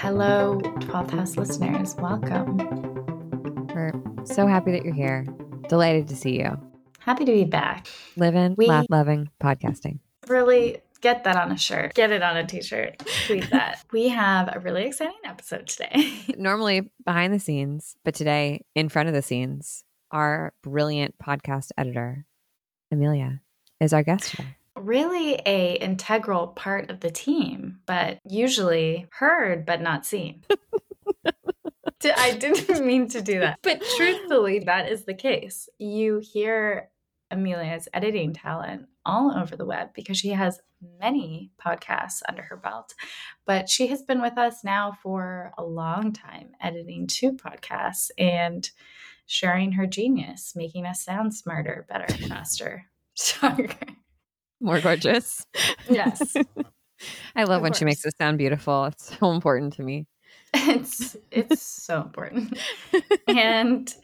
Hello, 12th House listeners. Welcome. We're so happy that you're here. Delighted to see you. Happy to be back. Living, We- laugh, loving, podcasting. Really get that on a shirt. Get it on a t shirt. Tweet that. we have a really exciting episode today. Normally behind the scenes, but today in front of the scenes, our brilliant podcast editor, Amelia, is our guest today. Really a integral part of the team, but usually heard but not seen. I didn't mean to do that. But truthfully, that is the case. You hear Amelia's editing talent all over the web because she has many podcasts under her belt. But she has been with us now for a long time, editing two podcasts and sharing her genius, making us sound smarter, better, faster, stronger. More gorgeous. Yes. I love Of when she makes course. it sound beautiful. It's so important to me. it's it's so important and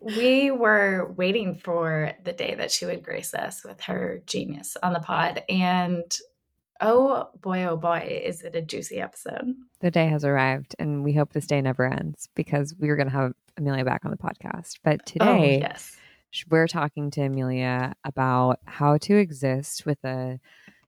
we were waiting for the day that she would grace us with her genius on the pod and oh boy oh boy is it a juicy episode The day has arrived, and we hope this day never ends because we are going to have Amelia back on the podcast. But oh, today, oh yes we're talking to Amelia about how to exist with a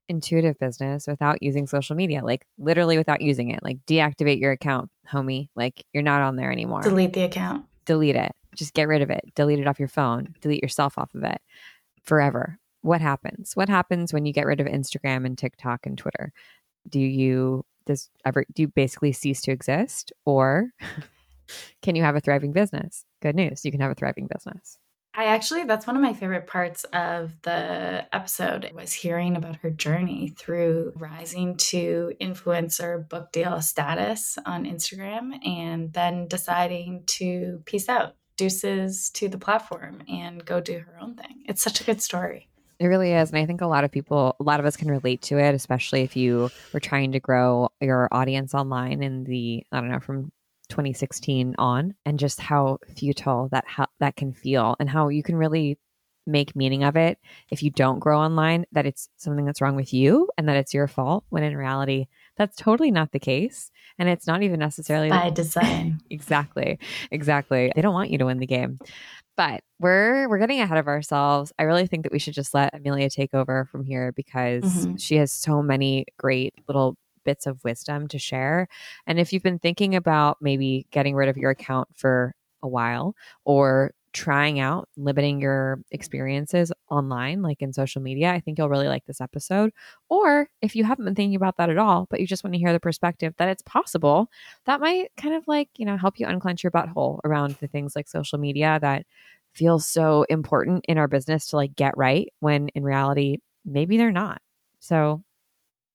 intuitive business without using social media, like literally without using it. Like deactivate your account, homie. Like you're not on there anymore. delete the account Delete it. Just get rid of it. Delete it off your phone. Delete yourself off of it forever. What happens? What happens when you get rid of Instagram and TikTok and Twitter? Do you does ever do you basically cease to exist or can you have a thriving business? Good news. You can have a thriving business. I actually, that's one of my favorite parts of the episode was hearing about her journey through rising to influencer book deal status on Instagram and then deciding to peace out, deuces to the platform and go do her own thing. It's such a good story. It really is. And I think a lot of people, a lot of us can relate to it, especially if you were trying to grow your audience online in the, I don't know, from 2016 on, and just how futile that how, that can feel and how you can really make meaning of it if you don't grow online, that it's something that's wrong with you and that it's your fault, when in reality, that's totally not the case. And it's not even necessarily By design. exactly exactly they don't want you to win the game but we're we're getting ahead of ourselves i really think that we should just let amelia take over from here because Mhm. she has so many great little bits of wisdom to share and if you've been thinking about maybe getting rid of your account for a while or trying out limiting your experiences online like in social media i think you'll really like this episode or if you haven't been thinking about that at all but you just want to hear the perspective that it's possible that might kind of like you know help you unclench your butthole around the things like social media that feel so important in our business to like get right when in reality maybe they're not. So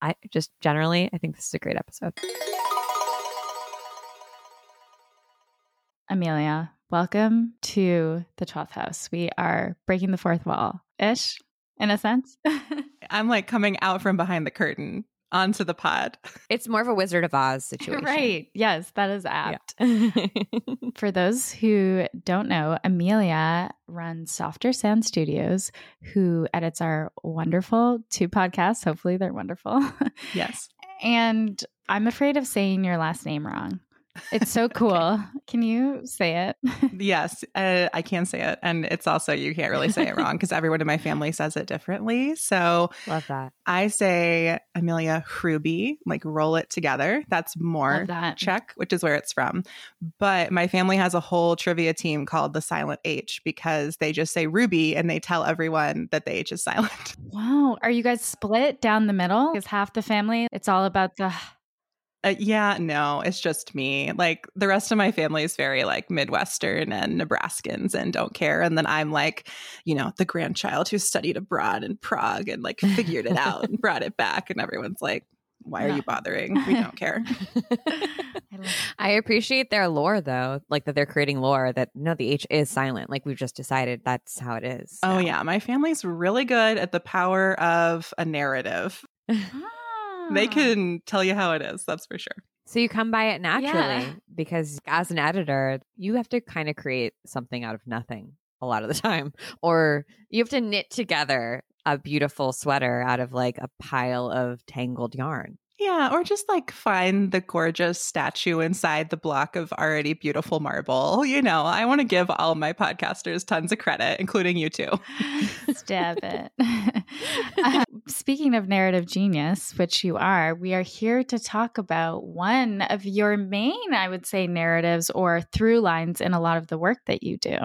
i just generally i think this is a great episode Amelia, welcome to the 12th house. We are breaking the fourth wall ish, in a sense. I'm like coming out from behind the curtain onto the pod. it's more of a wizard of oz situation right. Yes, that is apt. For those who don't know, Amelia runs Softer Sound Studios, who edits our wonderful two podcasts. Hopefully, they're wonderful. Yes. and I'm afraid of saying your last name wrong. It's so cool. Can you say it? Yes, uh, I can say it. And it's also, you can't really say it wrong because everyone in my family says it differently. So love that I say Amelia Hruby, like roll it together. That's more Love that. Czech, which is where it's from. But my family has a whole trivia team called the Silent H because they just say Ruby and they tell everyone that the H is silent. Wow. Are you guys split down the middle? Is half the family? It's all about the. Uh, yeah, no, it's just me. Like the rest of my family is very like Midwestern and Nebraskans and don't care. And then I'm like, you know, the grandchild who studied abroad in Prague and like figured it out and brought it back. And everyone's like, why are Yeah. you bothering? We don't care. I appreciate their lore though, like that they're creating lore that no, the H is silent. Like we've just decided that's how it is. Oh, yeah. My family's really good at the power of a narrative. They can tell you how it is. That's for sure. So you come by it naturally Yeah. because as an editor, you have to kind of create something out of nothing a lot of the time, or you have to knit together a beautiful sweater out of like a pile of tangled yarn. Yeah, or just like find the gorgeous statue inside the block of already beautiful marble. You know, I want to give all my podcasters tons of credit, including you two. Stab it. uh, speaking of narrative genius, which you are, we are here to talk about one of your main, I would say, narratives or through lines in a lot of the work that you do,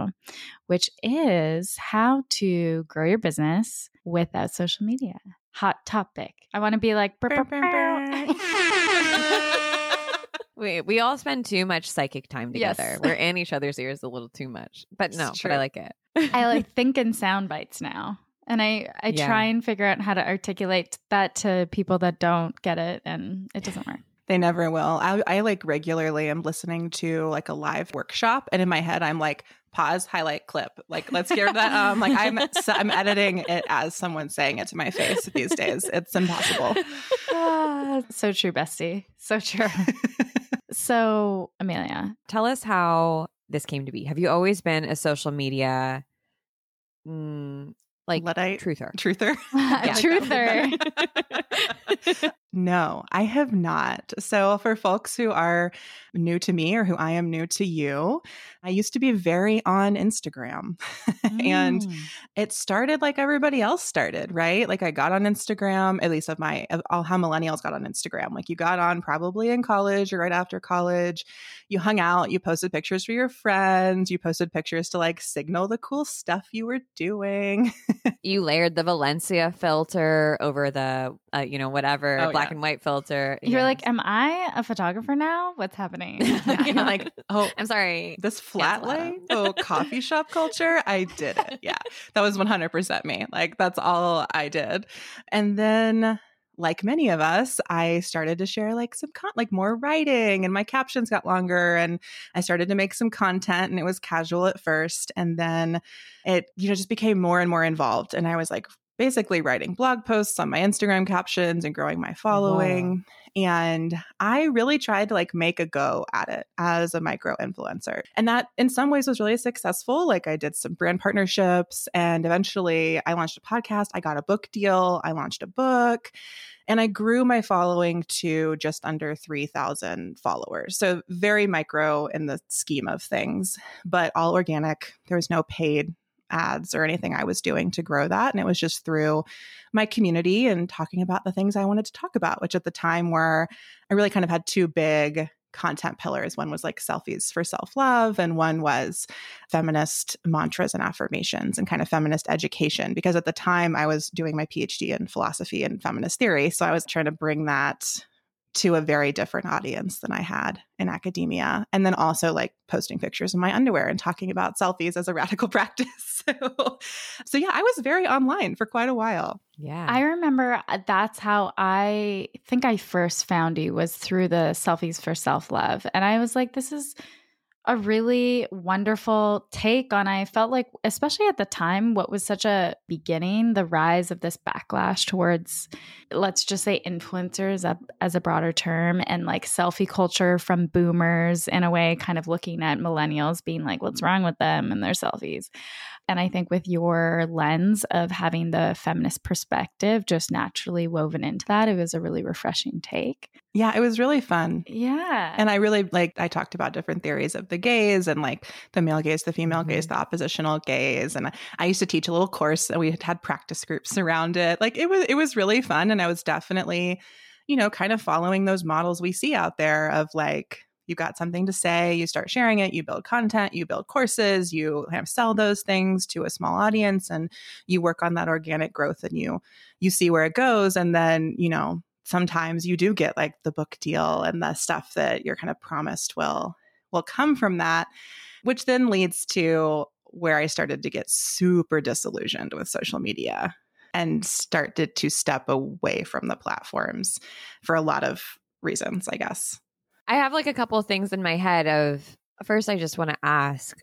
which is how to grow your business without social media hot topic. I want to be like, burr, burr, burr. We we all spend too much psychic time together. Yes. We're in each other's ears a little too much, but no, but I like it. I like think in sound bites now, and I I yeah. try and figure out how to articulate that to people that don't get it, and it doesn't work. They never will. I, I like regularly am listening to like a live workshop, and in my head, I'm like, pause, highlight, clip. Like, let's get that. Um, like I'm, I'm editing it as someone saying it to my face these days. It's impossible. Ah, so true, bestie. So true. So, Amelia, tell us how this came to be. Have you always been a social media mm, like Luddite truther. Truther. Truther. no, I have not. So for folks who are new to me or who I am new to you, I used to be very on Instagram. and mm. it started like everybody else started, right? Like I got on Instagram, at least of my of all how millennials got on Instagram. Like you got on probably in college or right after college. You hung out, you posted pictures for your friends, you posted pictures to like signal the cool stuff you were doing. you layered the Valencia filter over the uh, you know whatever oh, black yeah. and white filter. You're yes. like, am I a photographer now? What's happening? yeah, you're like, oh, I'm sorry. This flat lay, oh, coffee shop culture. I did it. Yeah, that was 100 percent me. Like that's all I did, and then like many of us, I started to share like some con- like more writing and my captions got longer and I started to make some content and it was casual at first and then it you know just became more and more involved and I was like basically writing blog posts on my Instagram captions and growing my following. Wow. And I really tried to like make a go at it as a micro influencer. And that in some ways was really successful. Like I did some brand partnerships and eventually I launched a podcast. I got a book deal. I launched a book and I grew my following to just under 3,000 followers. So very micro in the scheme of things, but all organic. There was no paid ads or anything I was doing to grow that. And it was just through my community and talking about the things I wanted to talk about, which at the time were, I really kind of had two big content pillars. One was like selfies for self love, and one was feminist mantras and affirmations and kind of feminist education. Because at the time I was doing my PhD in philosophy and feminist theory. So I was trying to bring that to a very different audience than I had in academia. And then also like posting pictures in my underwear and talking about selfies as a radical practice. so, so yeah, I was very online for quite a while. Yeah. I remember uh, that's how I think I first found you was through the selfies for self love. And I was like, this is a really wonderful take on I felt like especially at the time what was such a beginning the rise of this backlash towards let's just say influencers as a broader term and like selfie culture from boomers in a way kind of looking at millennials being like what's wrong with them and their selfies and I think with your lens of having the feminist perspective just naturally woven into that, it was a really refreshing take. Yeah, it was really fun. Yeah. And I really like, I talked about different theories of the gaze and like the male gaze, the female mm-hmm. gaze, the oppositional gaze. And I used to teach a little course and we had had practice groups around it. Like it was, it was really fun. And I was definitely, you know, kind of following those models we see out there of like, you got something to say, you start sharing it, you build content, you build courses, you kind of sell those things to a small audience and you work on that organic growth and you you see where it goes and then, you know, sometimes you do get like the book deal and the stuff that you're kind of promised will will come from that, which then leads to where I started to get super disillusioned with social media and started to step away from the platforms for a lot of reasons, I guess. I have like a couple of things in my head of first I just want to ask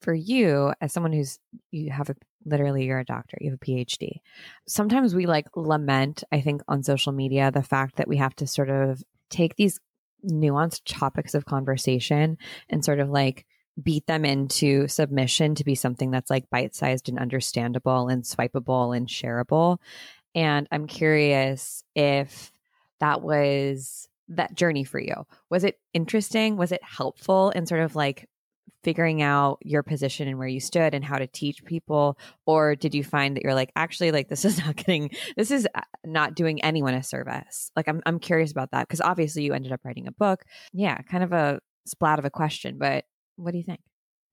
for you as someone who's you have a literally you're a doctor, you have a PhD. Sometimes we like lament, I think on social media the fact that we have to sort of take these nuanced topics of conversation and sort of like beat them into submission to be something that's like bite-sized and understandable and swipeable and shareable. And I'm curious if that was that journey for you? Was it interesting? Was it helpful in sort of like figuring out your position and where you stood and how to teach people or did you find that you're like actually like this is not getting this is uh, not doing anyone a service like i'm, I'm curious about that because obviously you ended up writing a book yeah kind of a splat of a question but what do you think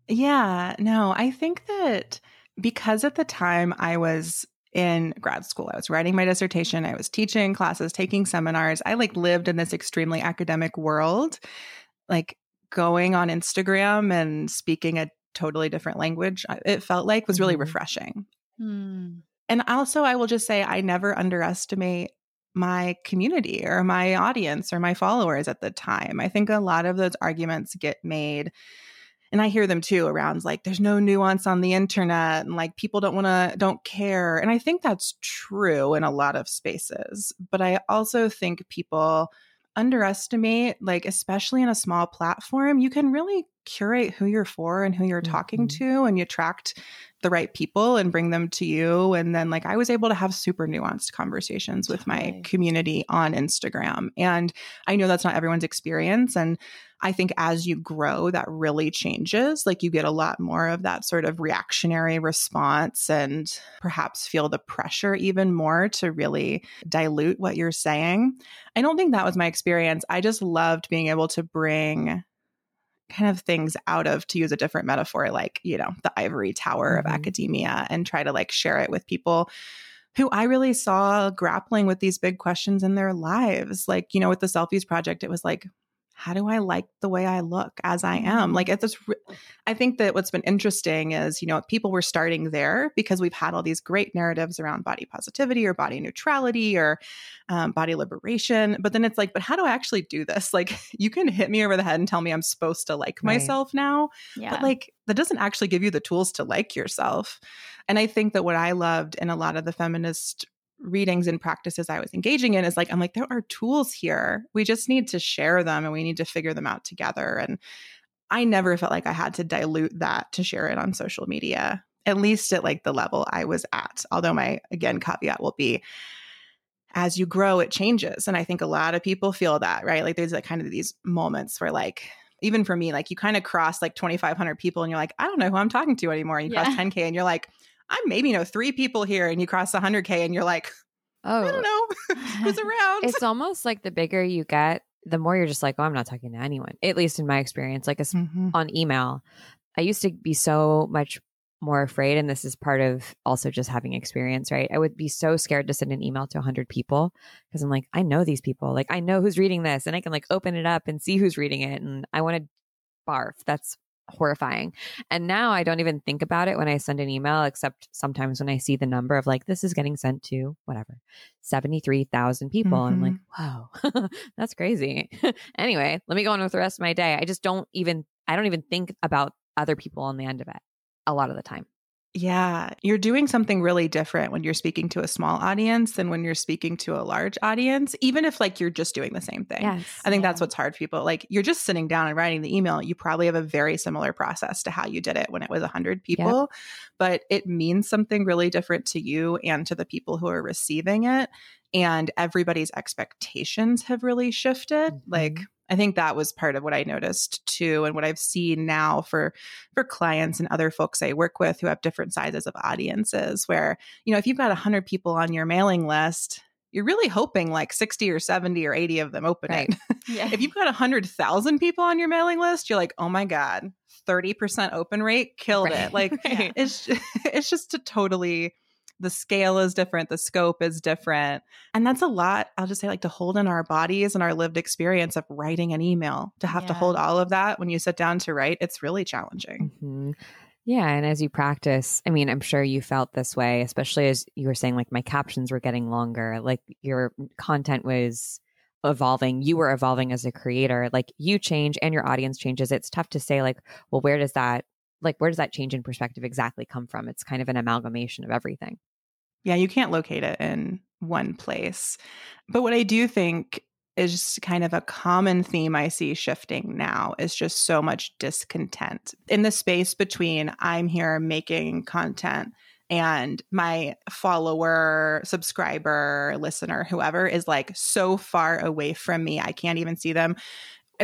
yeah no i think that because at the time i was in grad school. I was writing my dissertation, I was teaching classes, taking seminars. I like lived in this extremely academic world. Like going on Instagram and speaking a totally different language, it felt like was really mm-hmm. refreshing. Mm. And also, I will just say, I never underestimate my community or my audience or my followers at the time. I think a lot of those arguments get made and I hear them too around like there's no nuance on the internet and like people don't want to don't care. And I think that's true in a lot of spaces. But I also think people underestimate, like, especially in a small platform, you can really curate who you're for and who you're mm-hmm. talking to, and you attract the right people and bring them to you. And then, like, I was able to have super nuanced conversations with my community on Instagram. And I know that's not everyone's experience. And I think as you grow, that really changes. Like, you get a lot more of that sort of reactionary response and perhaps feel the pressure even more to really dilute what you're saying. I don't think that was my experience. I just loved being able to bring kind of things out of to use a different metaphor like you know the ivory tower mm-hmm. of academia and try to like share it with people who I really saw grappling with these big questions in their lives like you know with the selfies project it was like how do I like the way I look as I am? Like it's this, I think that what's been interesting is, you know, people were starting there because we've had all these great narratives around body positivity or body neutrality or um, body liberation. But then it's like, but how do I actually do this? Like you can hit me over the head and tell me I'm supposed to like right. myself now. Yeah. But like that doesn't actually give you the tools to like yourself. And I think that what I loved in a lot of the feminist readings and practices I was engaging in is like, I'm like, there are tools here. We just need to share them and we need to figure them out together. And I never felt like I had to dilute that to share it on social media, at least at like the level I was at. Although my, again, caveat will be, as you grow, it changes. And I think a lot of people feel that, right? Like there's like kind of these moments where like, even for me, like you kind of cross like 2,500 people and you're like, I don't know who I'm talking to anymore. And you yeah. cross 10K and you're like, I maybe know three people here, and you cross 100K and you're like, oh, I don't know who's around. It's almost like the bigger you get, the more you're just like, oh, I'm not talking to anyone. At least in my experience, like mm-hmm. on email, I used to be so much more afraid and this is part of also just having experience right i would be so scared to send an email to 100 people because i'm like i know these people like i know who's reading this and i can like open it up and see who's reading it and i want to barf that's horrifying. And now I don't even think about it when I send an email, except sometimes when I see the number of like, this is getting sent to whatever, 73,000 people. Mm-hmm. And I'm like, mm-hmm. wow, that's crazy. anyway, let me go on with the rest of my day. I just don't even, I don't even think about other people on the end of it a lot of the time. Yeah, you're doing something really different when you're speaking to a small audience than when you're speaking to a large audience, even if like you're just doing the same thing. Yes, I think yeah. that's what's hard for people. Like you're just sitting down and writing the email, you probably have a very similar process to how you did it when it was 100 people, yep. but it means something really different to you and to the people who are receiving it. And everybody's expectations have really shifted. Mm-hmm. Like I think that was part of what I noticed too, and what I've seen now for for clients and other folks I work with who have different sizes of audiences. Where you know, if you've got hundred people on your mailing list, you're really hoping like 60 or 70 or 80 of them open right. it. Yeah. if you've got 100,000 people on your mailing list, you're like, oh my God, 30% open rate, killed right. it. Like, right. it's, it's just a totally the scale is different, the scope is different. And that's a lot, I'll just say, like to hold in our bodies and our lived experience of writing an email, to have yeah. to hold all of that when you sit down to write, it's really challenging. Mm-hmm. Yeah. And as you practice, I mean, I'm sure you felt this way, especially as you were saying, like my captions were getting longer, like your content was evolving you were evolving as a creator like you change and your audience changes it's tough to say like well where does that like where does that change in perspective exactly come from? It's kind of an amalgamation of everything. Yeah, you can't locate it in one place. But what I do think is kind of a common theme I see shifting now is just so much discontent in the space between I'm here making content and my follower, subscriber, listener, whoever is like so far away from me, I can't even see them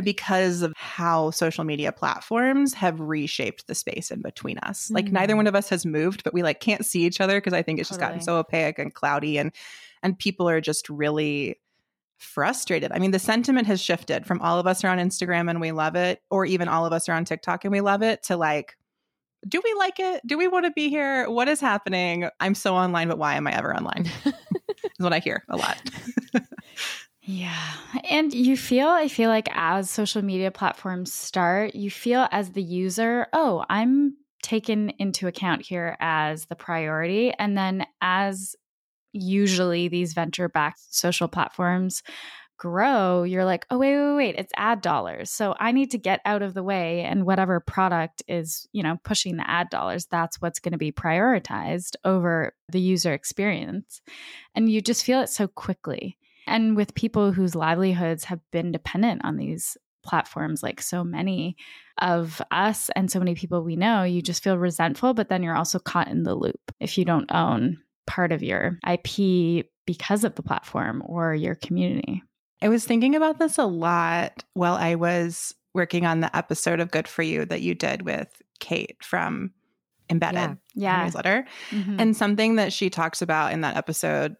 because of how social media platforms have reshaped the space in between us. Mm-hmm. Like neither one of us has moved, but we like can't see each other because I think it's totally. just gotten so opaque and cloudy and and people are just really frustrated. I mean, the sentiment has shifted from all of us are on Instagram and we love it, or even all of us are on TikTok and we love it, to like, do we like it? Do we want to be here? What is happening? I'm so online, but why am I ever online? is what I hear a lot. yeah. And you feel, I feel like as social media platforms start, you feel as the user, oh, I'm taken into account here as the priority. And then as usually these venture backed social platforms grow, you're like, oh, wait, wait, wait, it's ad dollars. So I need to get out of the way. And whatever product is, you know, pushing the ad dollars, that's what's going to be prioritized over the user experience. And you just feel it so quickly. And with people whose livelihoods have been dependent on these platforms, like so many of us and so many people we know, you just feel resentful, but then you're also caught in the loop if you don't own part of your IP because of the platform or your community. I was thinking about this a lot while I was working on the episode of Good for You that you did with Kate from Embedded yeah. yeah. newsletter. Mm-hmm. And something that she talks about in that episode,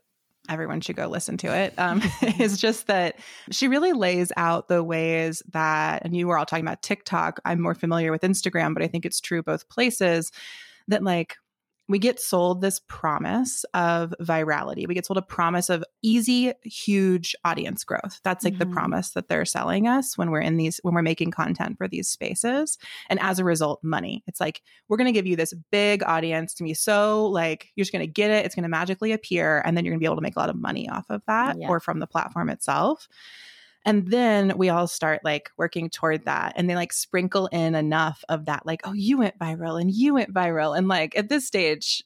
everyone should go listen to it. Um, is just that she really lays out the ways that, and you were all talking about TikTok. I'm more familiar with Instagram, but I think it's true both places that like we get sold this promise of virality. We get sold a promise of easy, huge audience growth. That's like mm-hmm. the promise that they're selling us when we're in these, when we're making content for these spaces. And as a result, money. It's like, we're going to give you this big audience to be so like, you're just going to get it. It's going to magically appear. And then you're going to be able to make a lot of money off of that yeah. or from the platform itself. And then we all start like working toward that. And they like sprinkle in enough of that, like, oh, you went viral and you went viral. And like at this stage,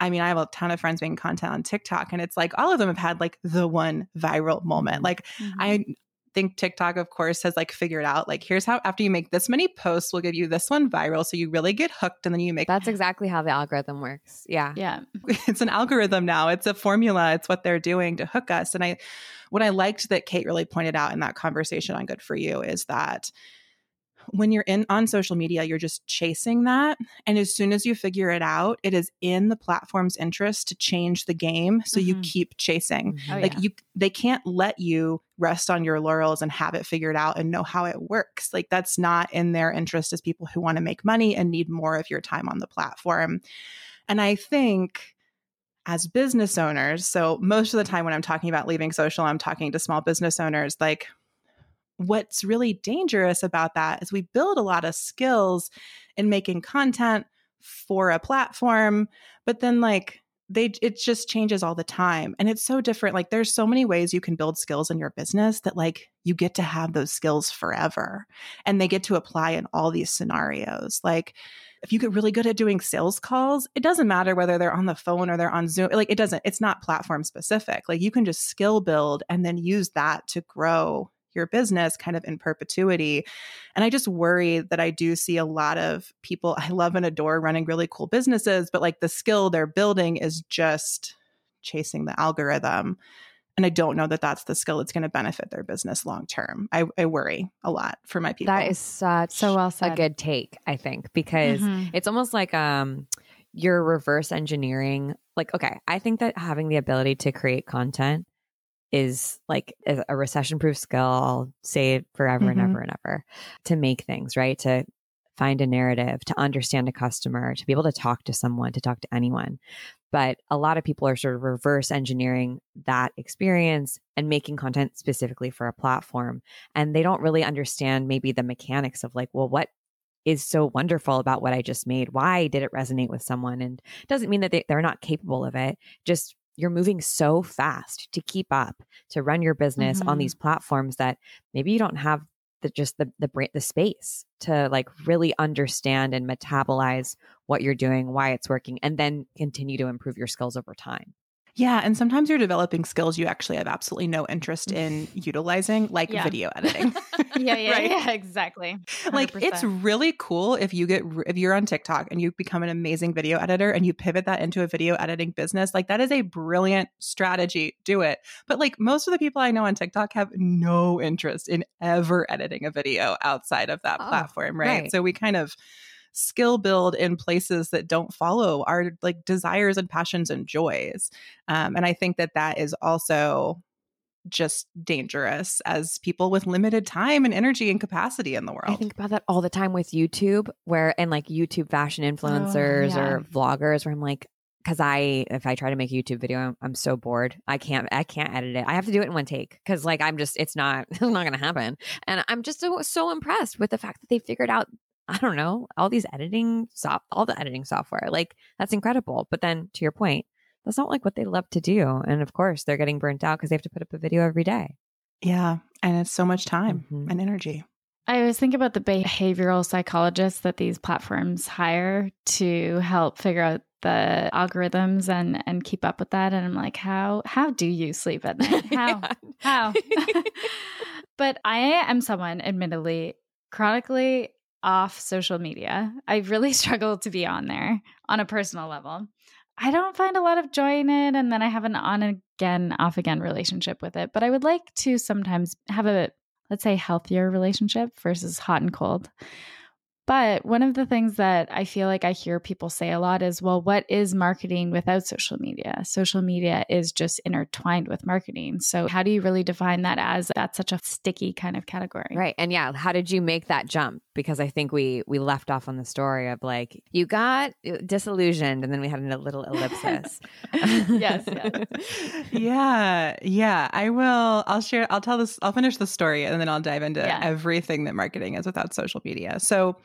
I mean, I have a ton of friends making content on TikTok, and it's like all of them have had like the one viral moment. Like, mm-hmm. I think TikTok, of course, has like figured out like, here's how after you make this many posts, we'll give you this one viral. So you really get hooked and then you make That's exactly how the algorithm works. Yeah. Yeah. It's an algorithm now. It's a formula. It's what they're doing to hook us. And I, what I liked that Kate really pointed out in that conversation on Good for You is that when you're in on social media, you're just chasing that. And as soon as you figure it out, it is in the platform's interest to change the game. So mm-hmm. you keep chasing. Mm-hmm. Oh, like yeah. you they can't let you rest on your laurels and have it figured out and know how it works. Like that's not in their interest as people who want to make money and need more of your time on the platform. And I think as business owners, so most of the time when I'm talking about leaving social, I'm talking to small business owners like what's really dangerous about that is we build a lot of skills in making content for a platform, but then like they it just changes all the time and it's so different like there's so many ways you can build skills in your business that like you get to have those skills forever and they get to apply in all these scenarios like if you get really good at doing sales calls it doesn't matter whether they're on the phone or they're on zoom like it doesn't it's not platform specific like you can just skill build and then use that to grow your business kind of in perpetuity. And I just worry that I do see a lot of people I love and adore running really cool businesses, but like the skill they're building is just chasing the algorithm. And I don't know that that's the skill that's going to benefit their business long term. I, I, worry a lot for my people. That is such so well said. a good take, I think, because mm-hmm. it's almost like um, you're reverse engineering. Like, okay, I think that having the ability to create content is like a recession proof skill. I'll say it forever mm-hmm. and ever and ever to make things, right? To find a narrative, to understand a customer, to be able to talk to someone, to talk to anyone. But a lot of people are sort of reverse engineering that experience and making content specifically for a platform. And they don't really understand maybe the mechanics of like, well, what is so wonderful about what I just made? Why did it resonate with someone? And doesn't mean that they, they're not capable of it. Just you're moving so fast to keep up to run your business mm-hmm. on these platforms that maybe you don't have the just the the the space to like really understand and metabolize what you're doing, why it's working, and then continue to improve your skills over time. Yeah, and sometimes you're developing skills you actually have absolutely no interest in utilizing, like yeah. video editing. yeah, yeah, Right? yeah, exactly. like it's really cool if you get if you're on TikTok and you become an amazing video editor and you pivot that into a video editing business like that is a brilliant strategy do it but like most of the people I know on TikTok have no interest in ever editing a video outside of that Oh, platform right? right. so we kind of skill build in places that don't follow our like desires and passions and joys um, and I think that that is also just dangerous as people with limited time and energy and capacity in the world. I think about that all the time with YouTube, where and like YouTube fashion oh, influencers yeah. or vloggers, where I'm like, because I if I try to make a YouTube video, I'm, I'm so bored. I can't I can't edit it. I have to do it in one take because like I'm just it's not it's not gonna happen. And I'm just so so impressed with the fact that they figured out. I don't know all these editing soft all the editing software like that's incredible. But then to your point, that's not like what they love to do. And of course, they're getting burnt out because they have to put up a video every day. Yeah. And it's so much time Mhm. and energy. I always think about the behavioral psychologists that these platforms hire to help figure out the algorithms and and keep up with that. And I'm like, how how do you sleep at night? How how? but I am someone, admittedly, chronically off social media. I really struggle to be on there on a personal level. I don't find a lot of joy in it, and then I have an on again, off again relationship with it. But I would like to sometimes have a, let's say, healthier relationship versus hot and cold. But one of the things that I feel like I hear people say a lot is, well, what is marketing without social media? Social media is just intertwined with marketing. So, how do you really define that as that's such a sticky kind of category? Right. And yeah, how did you make that jump? Because I think we we left off on the story of like you got uh, disillusioned and then we had a little ellipsis. Yes, yes. yeah. Yeah. I will I'll share I'll tell this I'll finish the story and then I'll dive into Yeah. everything that marketing is without social media. So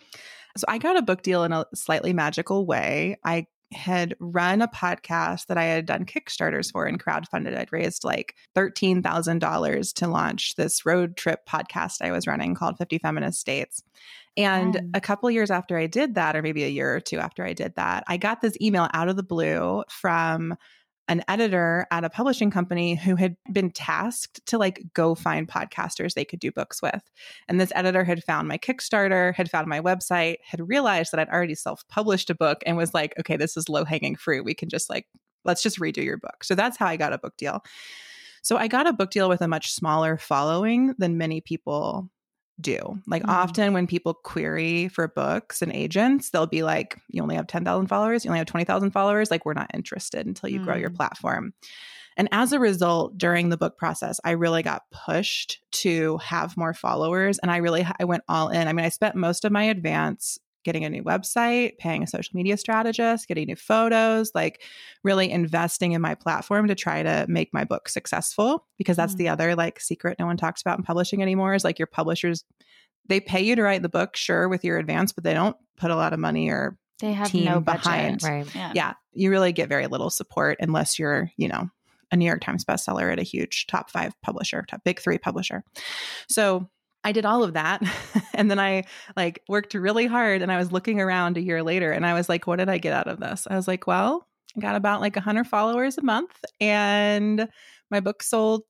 so I got a book deal in a slightly magical way. I had run a podcast that I had done Kickstarters for and crowdfunded. I'd raised like $13,000 to launch this road trip podcast I was running called 50 Feminist States. And Oh. a couple years after I did that, or maybe a year or two after I did that, I got this email out of the blue from an editor at a publishing company who had been tasked to like go find podcasters they could do books with. And this editor had found my Kickstarter, had found my website, had realized that I'd already self published a book and was like, okay, this is low hanging fruit. We can just like, let's just redo your book. So that's how I got a book deal. So I got a book deal with a much smaller following than many people do. Like Mhm. often when people query for books and agents, they'll be like, you only have 10,000 followers, you only have 20,000 followers. Like, we're not interested until you grow your Mm. platform. And as a result, during the book process, I really got pushed to have more followers. And I really, I went all in. I mean, I spent most of my advance getting a new website, paying a social media strategist, getting new photos, like really investing in my platform to try to make my book successful. Because that's Mm. the other like secret no one talks about in publishing anymore is like your publishers, they pay you to write the book, sure, with your advance, but they don't put a lot of money or They have Team no budget. behind. right. Yeah. yeah, you really get very little support unless you're, you know, a New York Times bestseller at a huge top five publisher, top big three publisher. So I did all of that. and then I like worked really hard and I was looking around a year later and I was like, what did I get out of this? I was like, well, I got about like 100 followers a month and my book sold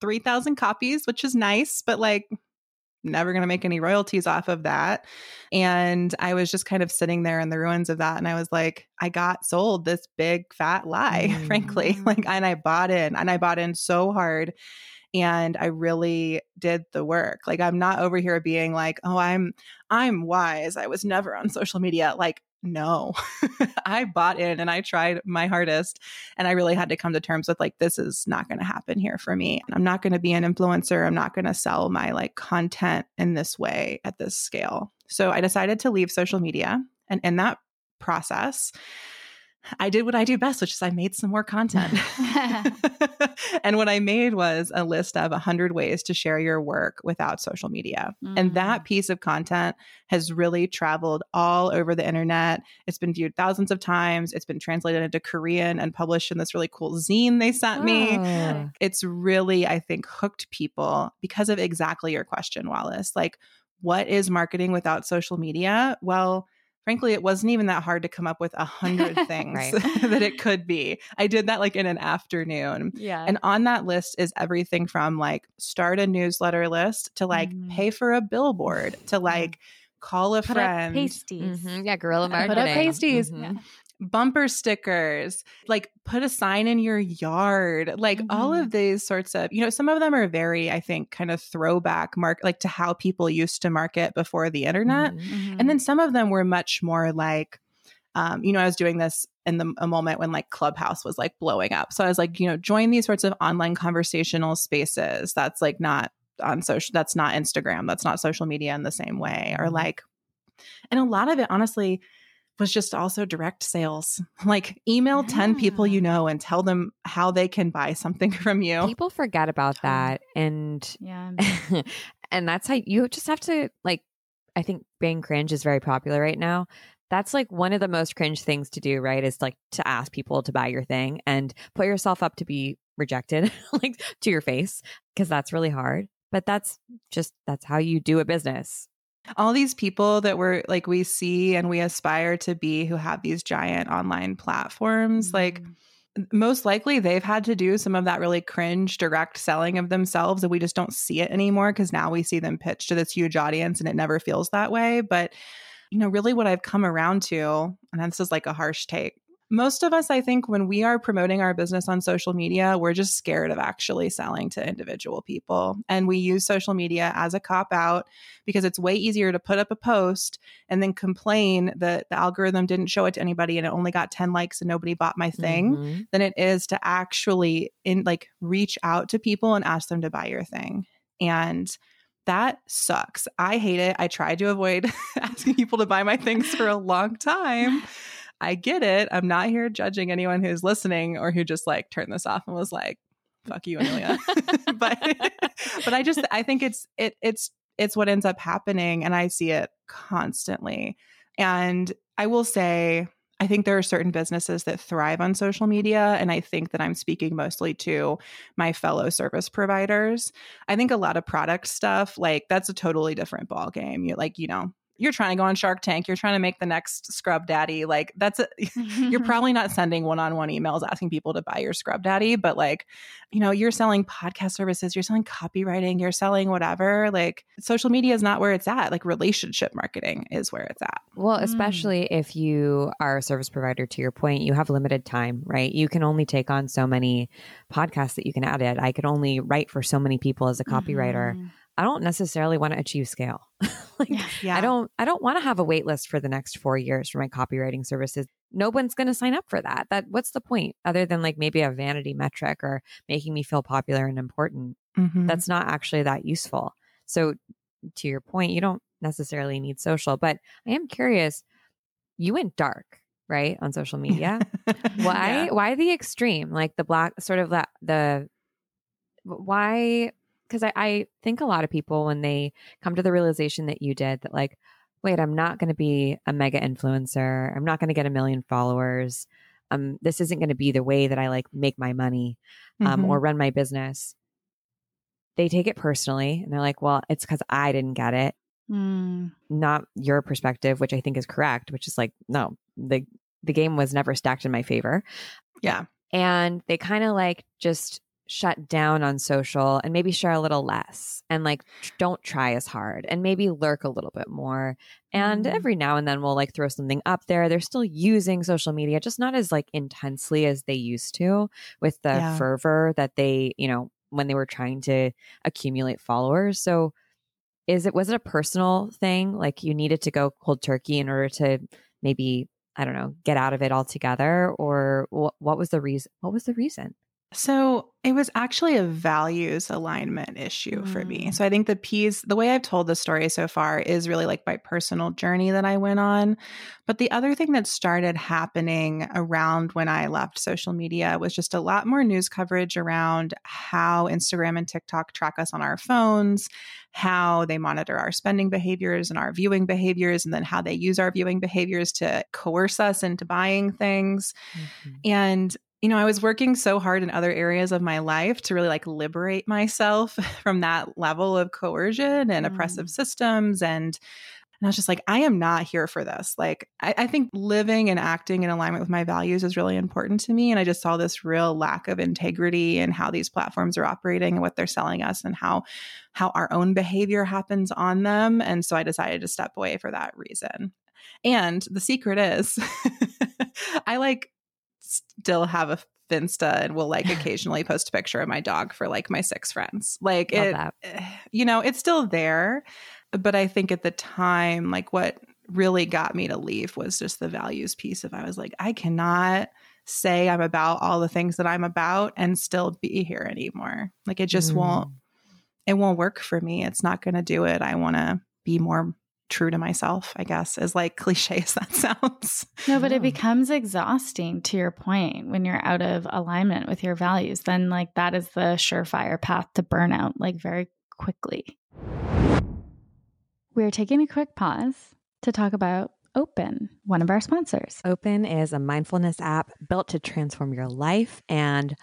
3,000 copies, which is nice, but like never going to make any royalties off of that. And I was just kind of sitting there in the ruins of that. And I was like, I got sold this big fat lie, Mm. frankly. Like, and I bought in and I bought in so hard. And I really did the work. Like, I'm not over here being like, oh, I'm, I'm wise. I was never on social media. Like, no, I bought in and I tried my hardest. And I really had to come to terms with like, this is not going to happen here for me. I'm not going to be an influencer. I'm not going to sell my like content in this way at this scale. So I decided to leave social media. And in that process, I did what I do best, which is I made some more content. and what I made was a list of 100 ways to share your work without social media. And Mm. that piece of content has really traveled all over the internet. It's been viewed thousands of times. It's been translated into Korean and published in this really cool zine they sent me. Oh. It's really, I think, hooked people because of exactly your question, Wallace. Like, what is marketing without social media? Well, frankly, it wasn't even that hard to come up with a hundred things that it could be. I did that like in an afternoon. Yeah. And on that list is everything from like start a newsletter list to like Mhm. pay for a billboard to like call a Put friend, up pasties. Mhm. Yeah, guerrilla Put up marketing. pasties. Mhm. Bumper stickers, like put a sign in your yard, like all Mhm. of these sorts of, you know, some of them are very, I think, kind of throwback mark like to how people used to market before the internet. Mhm. Mhm. And then some of them were much more like, um, you know, I was doing this in the a moment when like Clubhouse was like blowing up. So I was like, you know, join these sorts of online conversational spaces. That's like not on social. That's not Instagram. That's not social media in the same way. Or Mhm. like, and a lot of it, honestly, was just also direct sales. Like email ten people you know and tell them how they can buy something from you. People forget about that. And yeah. and that's how you just have to like I think being cringe is very popular right now. That's like one of the most cringe things to do, right? Is like to ask people to buy your thing and put yourself up to be rejected like to your face because that's really hard. But that's just that's how you do a business. All these people that we're like we see and we aspire to be who have these giant online platforms like Mhm. most likely they've had to do some of that really cringe direct selling of themselves and we just don't see it anymore because now we see them pitch to this huge audience and it never feels that way but you know really what i've come around to and this is like a harsh take most of us i think when we are promoting our business on social media we're just scared of actually selling to individual people and we use social media as a cop out because it's way easier to put up a post and then complain that the algorithm didn't show it to anybody and it only got 10 likes and nobody bought my thing Mhm. than it is to actually in like reach out to people and ask them to buy your thing. And that sucks. I hate it. I tried to avoid asking people to buy my things for a long time. I get it. I'm not here judging anyone who's listening or who just like turned this off and was like, fuck you, Amelia. but but I just I think it's it it's it's what ends up happening and I see it constantly. And I will say I think there are certain businesses that thrive on social media. And I think that I'm speaking mostly to my fellow service providers. I think a lot of product stuff, like that's a totally different ball game. You like, you know, you're trying to go on Shark Tank, you're trying to make the next scrub daddy. Like that's a you're probably not sending one-on-one emails asking people to buy your scrub daddy, but like, you know, you're selling podcast services, you're selling copywriting, you're selling whatever. Like social media is not where it's at. Like relationship marketing is where it's at. Well, Mm. especially if you are a service provider, to your point, you have limited time, right? You can only take on so many podcasts that you can edit. I can only write for so many people as a copywriter. Mhm. I don't necessarily want to achieve scale. like, Yeah. Yeah. I don't I don't want to have a wait list for the next 4 years for my copywriting services. No one's going to sign up for that. That what's the point other than like maybe a vanity metric or making me feel popular and important. Mhm. That's not actually that useful. So to your point, you don't necessarily need social, but I am curious you went dark, right, on social media. why Yeah. why the extreme? Like the black sort of that the why because I, I think a lot of people when they come to the realization that you did that like wait i'm not going to be a mega influencer i'm not going to get a million followers um this isn't going to be the way that i like make my money um Mhm. or run my business they take it personally and they're like well it's because i didn't get it Mm. not your perspective which i think is correct which is like no the the game was never stacked in my favor yeah. and they kind of like just shut down on social and maybe share a little less and like don't try as hard and maybe lurk a little bit more. And Mhm. every now and then we'll like throw something up there. They're still using social media just not as like intensely as they used to with the Yeah. fervor that they you know when they were trying to accumulate followers. So is it was it a personal thing? Like you needed to go cold turkey in order to maybe i don't know get out of it altogether? Or what, what was the reason what was the reason So it was actually a values alignment issue for me. Mm. So I think the piece, the way I've told the story so far is really like my personal journey that I went on. But the other thing that started happening around when I left social media was just a lot more news coverage around how Instagram and TikTok track us on our phones, how they monitor our spending behaviors and our viewing behaviors, and then how they use our viewing behaviors to coerce us into buying things. And you know, I was working so hard in other areas of my life to really like liberate myself from that level of coercion and Mm. oppressive systems. And And I was just like, I am not here for this. Like, I, I, think living and acting in alignment with my values is really important to me. And I just saw this real lack of integrity in how these platforms are operating and what they're selling us and how how our own behavior happens on them. And so I decided to step away for that reason. And the secret is I like still have a Finsta and will like occasionally post a picture of my dog for like my six friends. Like Love it, that. you know, it's still there. But I think at the time, like what really got me to leave was just the values piece of I was like, I cannot say I'm about all the things that I'm about and still be here anymore. Like it just mm. won't it won't work for me. It's not going to do it. I want to be more true to myself, I guess, as like cliche as that sounds. No, but it hmm. becomes exhausting to your point when you're out of alignment with your values. Then, like, that is the surefire path to burnout, like, very quickly. We're taking a quick pause to talk about Open, one of our sponsors. Open is a mindfulness app built to transform your life and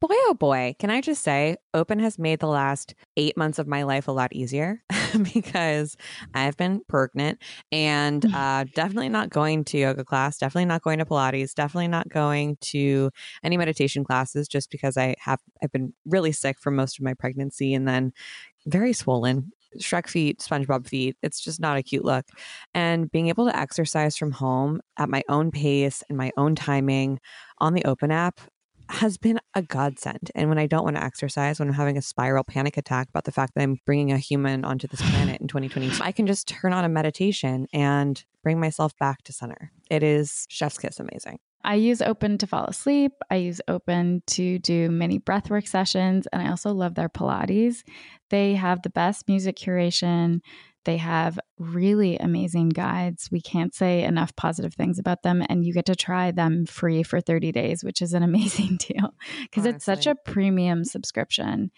boy, oh boy, can I just say, Open has made the last eight months of my life a lot easier because I've been pregnant and uh, definitely not going to yoga class, definitely not going to Pilates, definitely not going to any meditation classes just because I have, I've been really sick for most of my pregnancy and then very swollen. Shrek feet, SpongeBob feet. It's just not a cute look. And being able to exercise from home at my own pace and my own timing on the Open app has been a godsend. And when I don't want to exercise, when I'm having a spiral panic attack about the fact that I'm bringing a human onto this planet in 2022, I can just turn on a meditation and bring myself back to center. It is chef's kiss amazing. I use Open to fall asleep. I use Open to do mini breathwork sessions. And I also love their Pilates. They have the best music curation. They have really amazing guides. We can't say enough positive things about them. And you get to try them free for 30 days, which is an amazing deal because it's such a premium subscription.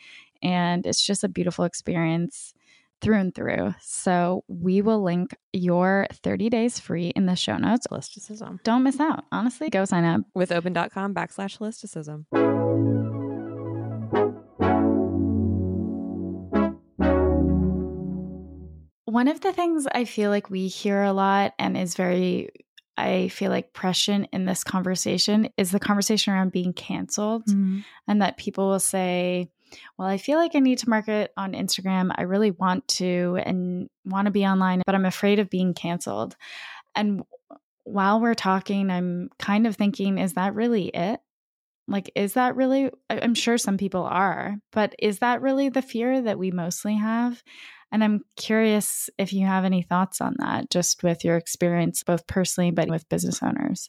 And it's just a beautiful experience through and through. So we will link your 30 days free in the show notes. Holisticism. Don't miss out. Honestly, go sign up with open.com backslash holisticism. One of the things I feel like we hear a lot and is very, I feel like prescient in this conversation is the conversation around being canceled. Mm-hmm. And that people will say, well, I feel like I need to market on Instagram. I really want to and want to be online, but I'm afraid of being canceled. And while we're talking, I'm kind of thinking, is that really it? Like, is that really? I'm sure some people are, but is that really the fear that we mostly have? And I'm curious if you have any thoughts on that, just with your experience, both personally, but with business owners.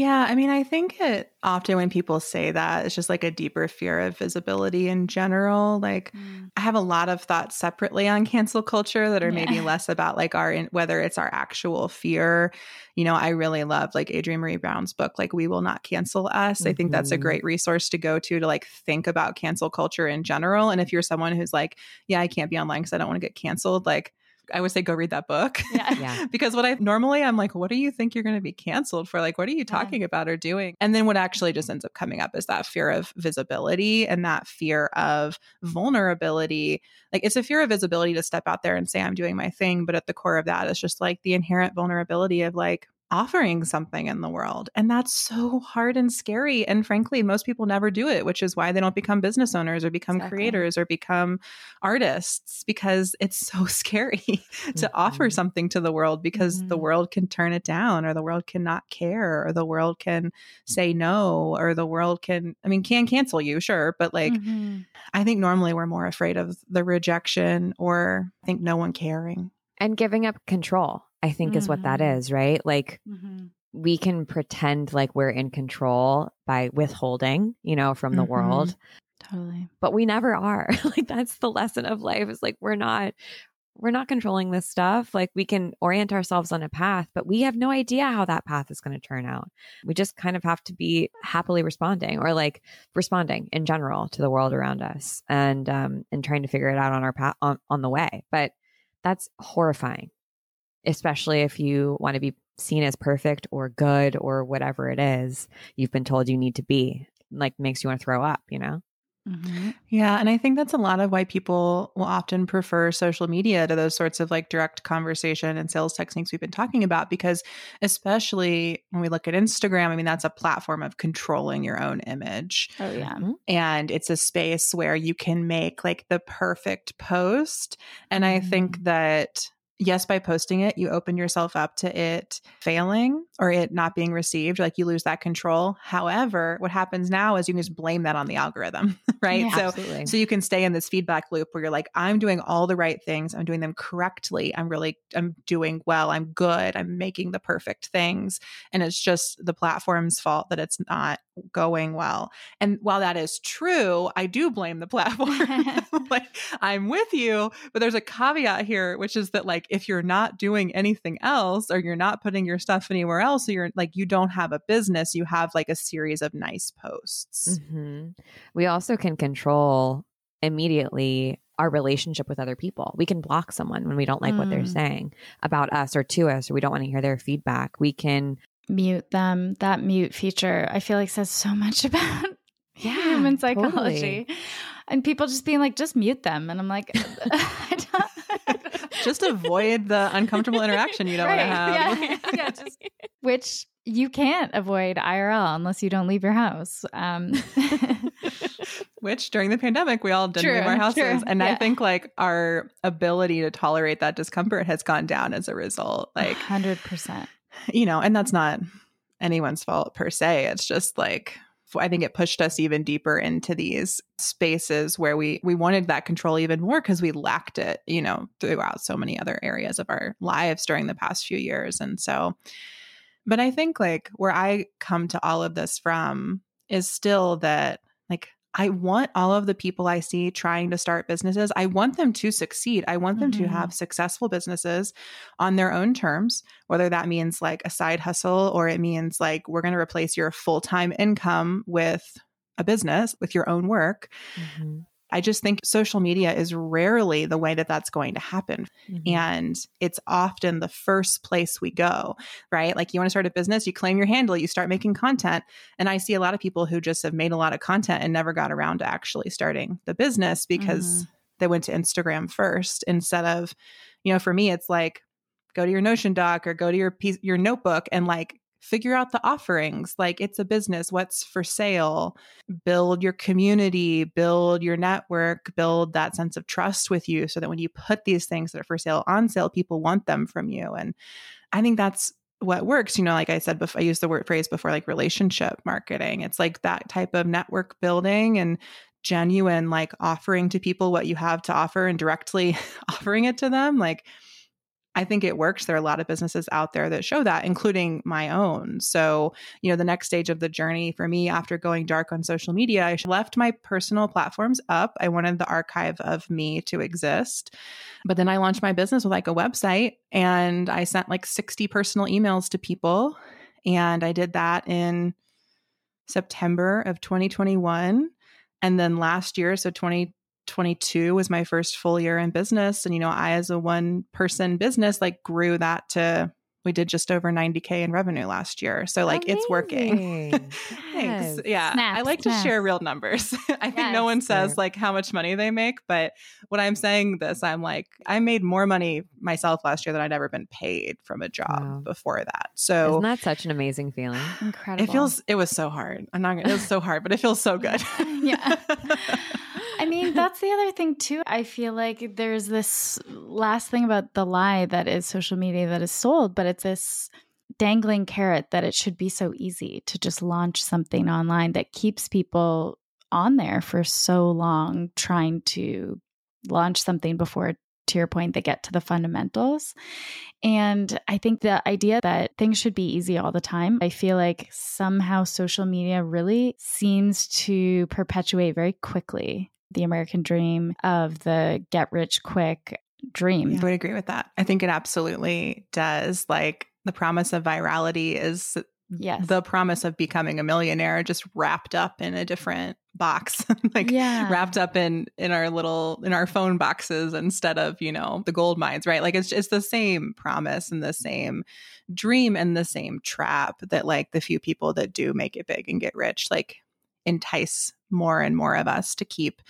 Yeah, I mean, I think it often when people say that, it's just like a deeper fear of visibility in general. Like, mm. I have a lot of thoughts separately on cancel culture that are yeah. maybe less about like our whether it's our actual fear. You know, I really love like Adrienne Maree Brown's book, like "We Will Not Cancel Us." Mm-hmm. I think that's a mm-hmm. great resource to go to to like think about cancel culture in general. And if you're someone who's like, "Yeah, I can't be online because I don't want to get canceled," like I would say go read that book. Yeah. yeah. because what I normally I'm like, what do you think you're going to be canceled for? Like, what are you talking yeah. about or doing? And then what actually just ends up coming up is that fear of visibility and that fear of vulnerability. Like, it's a fear of visibility to step out there and say, I'm doing my thing. But at the core of that is just like the inherent vulnerability of like, offering something in the world. And that's so hard and scary. And frankly, most people never do it, which is why they don't become business owners or become exactly. creators or become artists because it's so scary to mm-hmm. offer something to the world because mm-hmm. the world can turn it down or the world cannot care or the world can say no or the world can, I mean, can cancel you, sure. But like, mm-hmm. I think normally we're more afraid of the rejection or I think no one caring. And giving up control I think mm-hmm. is what that mm-hmm. right? Like mm-hmm. we can pretend like we're in control by withholding, you know, from the mm-hmm. world. Totally. But we never are. like that's the lesson of life is like we're not we're not controlling this stuff. Like we can orient ourselves on a path, but we have no idea how that path is going to turn out. We just kind of have to be happily responding or like responding in general to the world around us and um and trying to figure it out on our path on, on the way. But that's horrifying especially if you want to be seen as perfect or good or whatever it is you've been told you need to be like makes you want to throw up you know Mm-hmm. Yeah. And I think that's a lot of why people will often prefer social media to those sorts of like direct conversation and sales techniques we've been talking about. Because, especially when we look at Instagram, I mean, that's a platform of controlling your own image. Oh, yeah. Mm-hmm. And it's a space where you can make like the perfect post. And I think mm-hmm. that yes, by posting it, you open yourself up to it failing or it not being received. Like you lose that control. However, what happens now is you can just blame that on the algorithm, right? Yeah, so, absolutely. so you can stay in this feedback loop where you're like, I'm doing all the right things. I'm doing them correctly. I'm really, I'm doing well. I'm good. I'm making the perfect things. And it's just the platform's fault that it's not going well. And while that is true, I do blame the platform. like I'm with you, but there's a caveat here, which is that like if you're not doing anything else or you're not putting your stuff anywhere else, so you're like you don't have a business, you have like a series of nice posts. Mm-hmm. We also can control immediately our relationship with other people. We can block someone when we don't like mm. what they're mm. saying about us or to us, or we don't want to hear their feedback. We can mute them. That mute feature, I feel like says so much about yeah, human psychology. Totally. And people just being like, just mute them. And I'm like, just avoid the uncomfortable interaction you don't right. want to have. Yeah, yeah just, which you can't avoid IRL unless you don't leave your house. Um, which during the pandemic we all didn't true, leave our houses true. and yeah. i think like our ability to tolerate that discomfort has gone down as a result like 100% you know, and that's not anyone's fault per se. It's just like I think it pushed us even deeper into these spaces where we we wanted that control even more because we lacked it, you know, throughout so many other areas of our lives during the past few years. And so but I think like where I come to all of this from is still that I want all of the people I see trying to start businesses, I want them to succeed. I want them mm-hmm. to have successful businesses on their own terms, whether that means like a side hustle or it means like we're going to replace your full time income with a business with your own work. Mm-hmm. I just think social media is rarely the way that that's going to happen. Mm-hmm. And it's often the first place we go, right? Like you want to start a business, you claim your handle, you start making content. And I see a lot of people who just have made a lot of content and never got around to actually starting the business because mm-hmm. they went to Instagram first instead of, you know, for me, it's like, go to your notion doc or go to your piece your notebook and like figure out the offerings like it's a business what's for sale? Build your community build your network build that sense of trust with you so that when you put these things that are for sale on sale people want them from you and i think that's what works you know like i said before i used the word phrase before like relationship marketing. It's like that type of network building and genuine like offering to people what you have to offer and directly offering it to them like I think it works. There are a lot of businesses out there that show that, including my own. So, you know, the next stage of the journey for me after going dark on social media, I left my personal platforms up. I wanted the archive of me to exist. But then I launched my business with like a website and I sent like 60 personal emails to people. And I did that in September of 2021. And then last year, so 20, 22 was my first full year in business. And, you know, I, as a one person business, like grew that to, we did just over 90K in revenue last year. So, like, Amazing. it's working. Thanks. Yes. Yeah. Snap, I like snap. to share real numbers. I yes, think no one says like how much money they make. But when I'm saying this, I'm like, I made more money myself last year than I'd ever been paid from a job wow. before that. So, isn't that such an amazing feeling? Incredible. It feels, it was so hard. I'm not gonna, it was so hard, but it feels so good. yeah. I mean, that's the other thing too. I feel like there's this last thing about the lie that is social media that is sold, but it's this dangling carrot that it should be so easy to just launch something online that keeps people on there for so long trying to launch something before to your point they get to the fundamentals and i think the idea that things should be easy all the time i feel like somehow social media really seems to perpetuate very quickly the American dream of the get rich quick dream. I would agree with that. I think it absolutely does. Like the promise of virality is yes. the promise of becoming a millionaire just wrapped up in a different box like yeah. wrapped up in in our little in our phone boxes instead of you know the gold mines right like it's it's the same promise and the same dream and the same trap that like the few people that do make it big and get rich like entice more and more of us to keep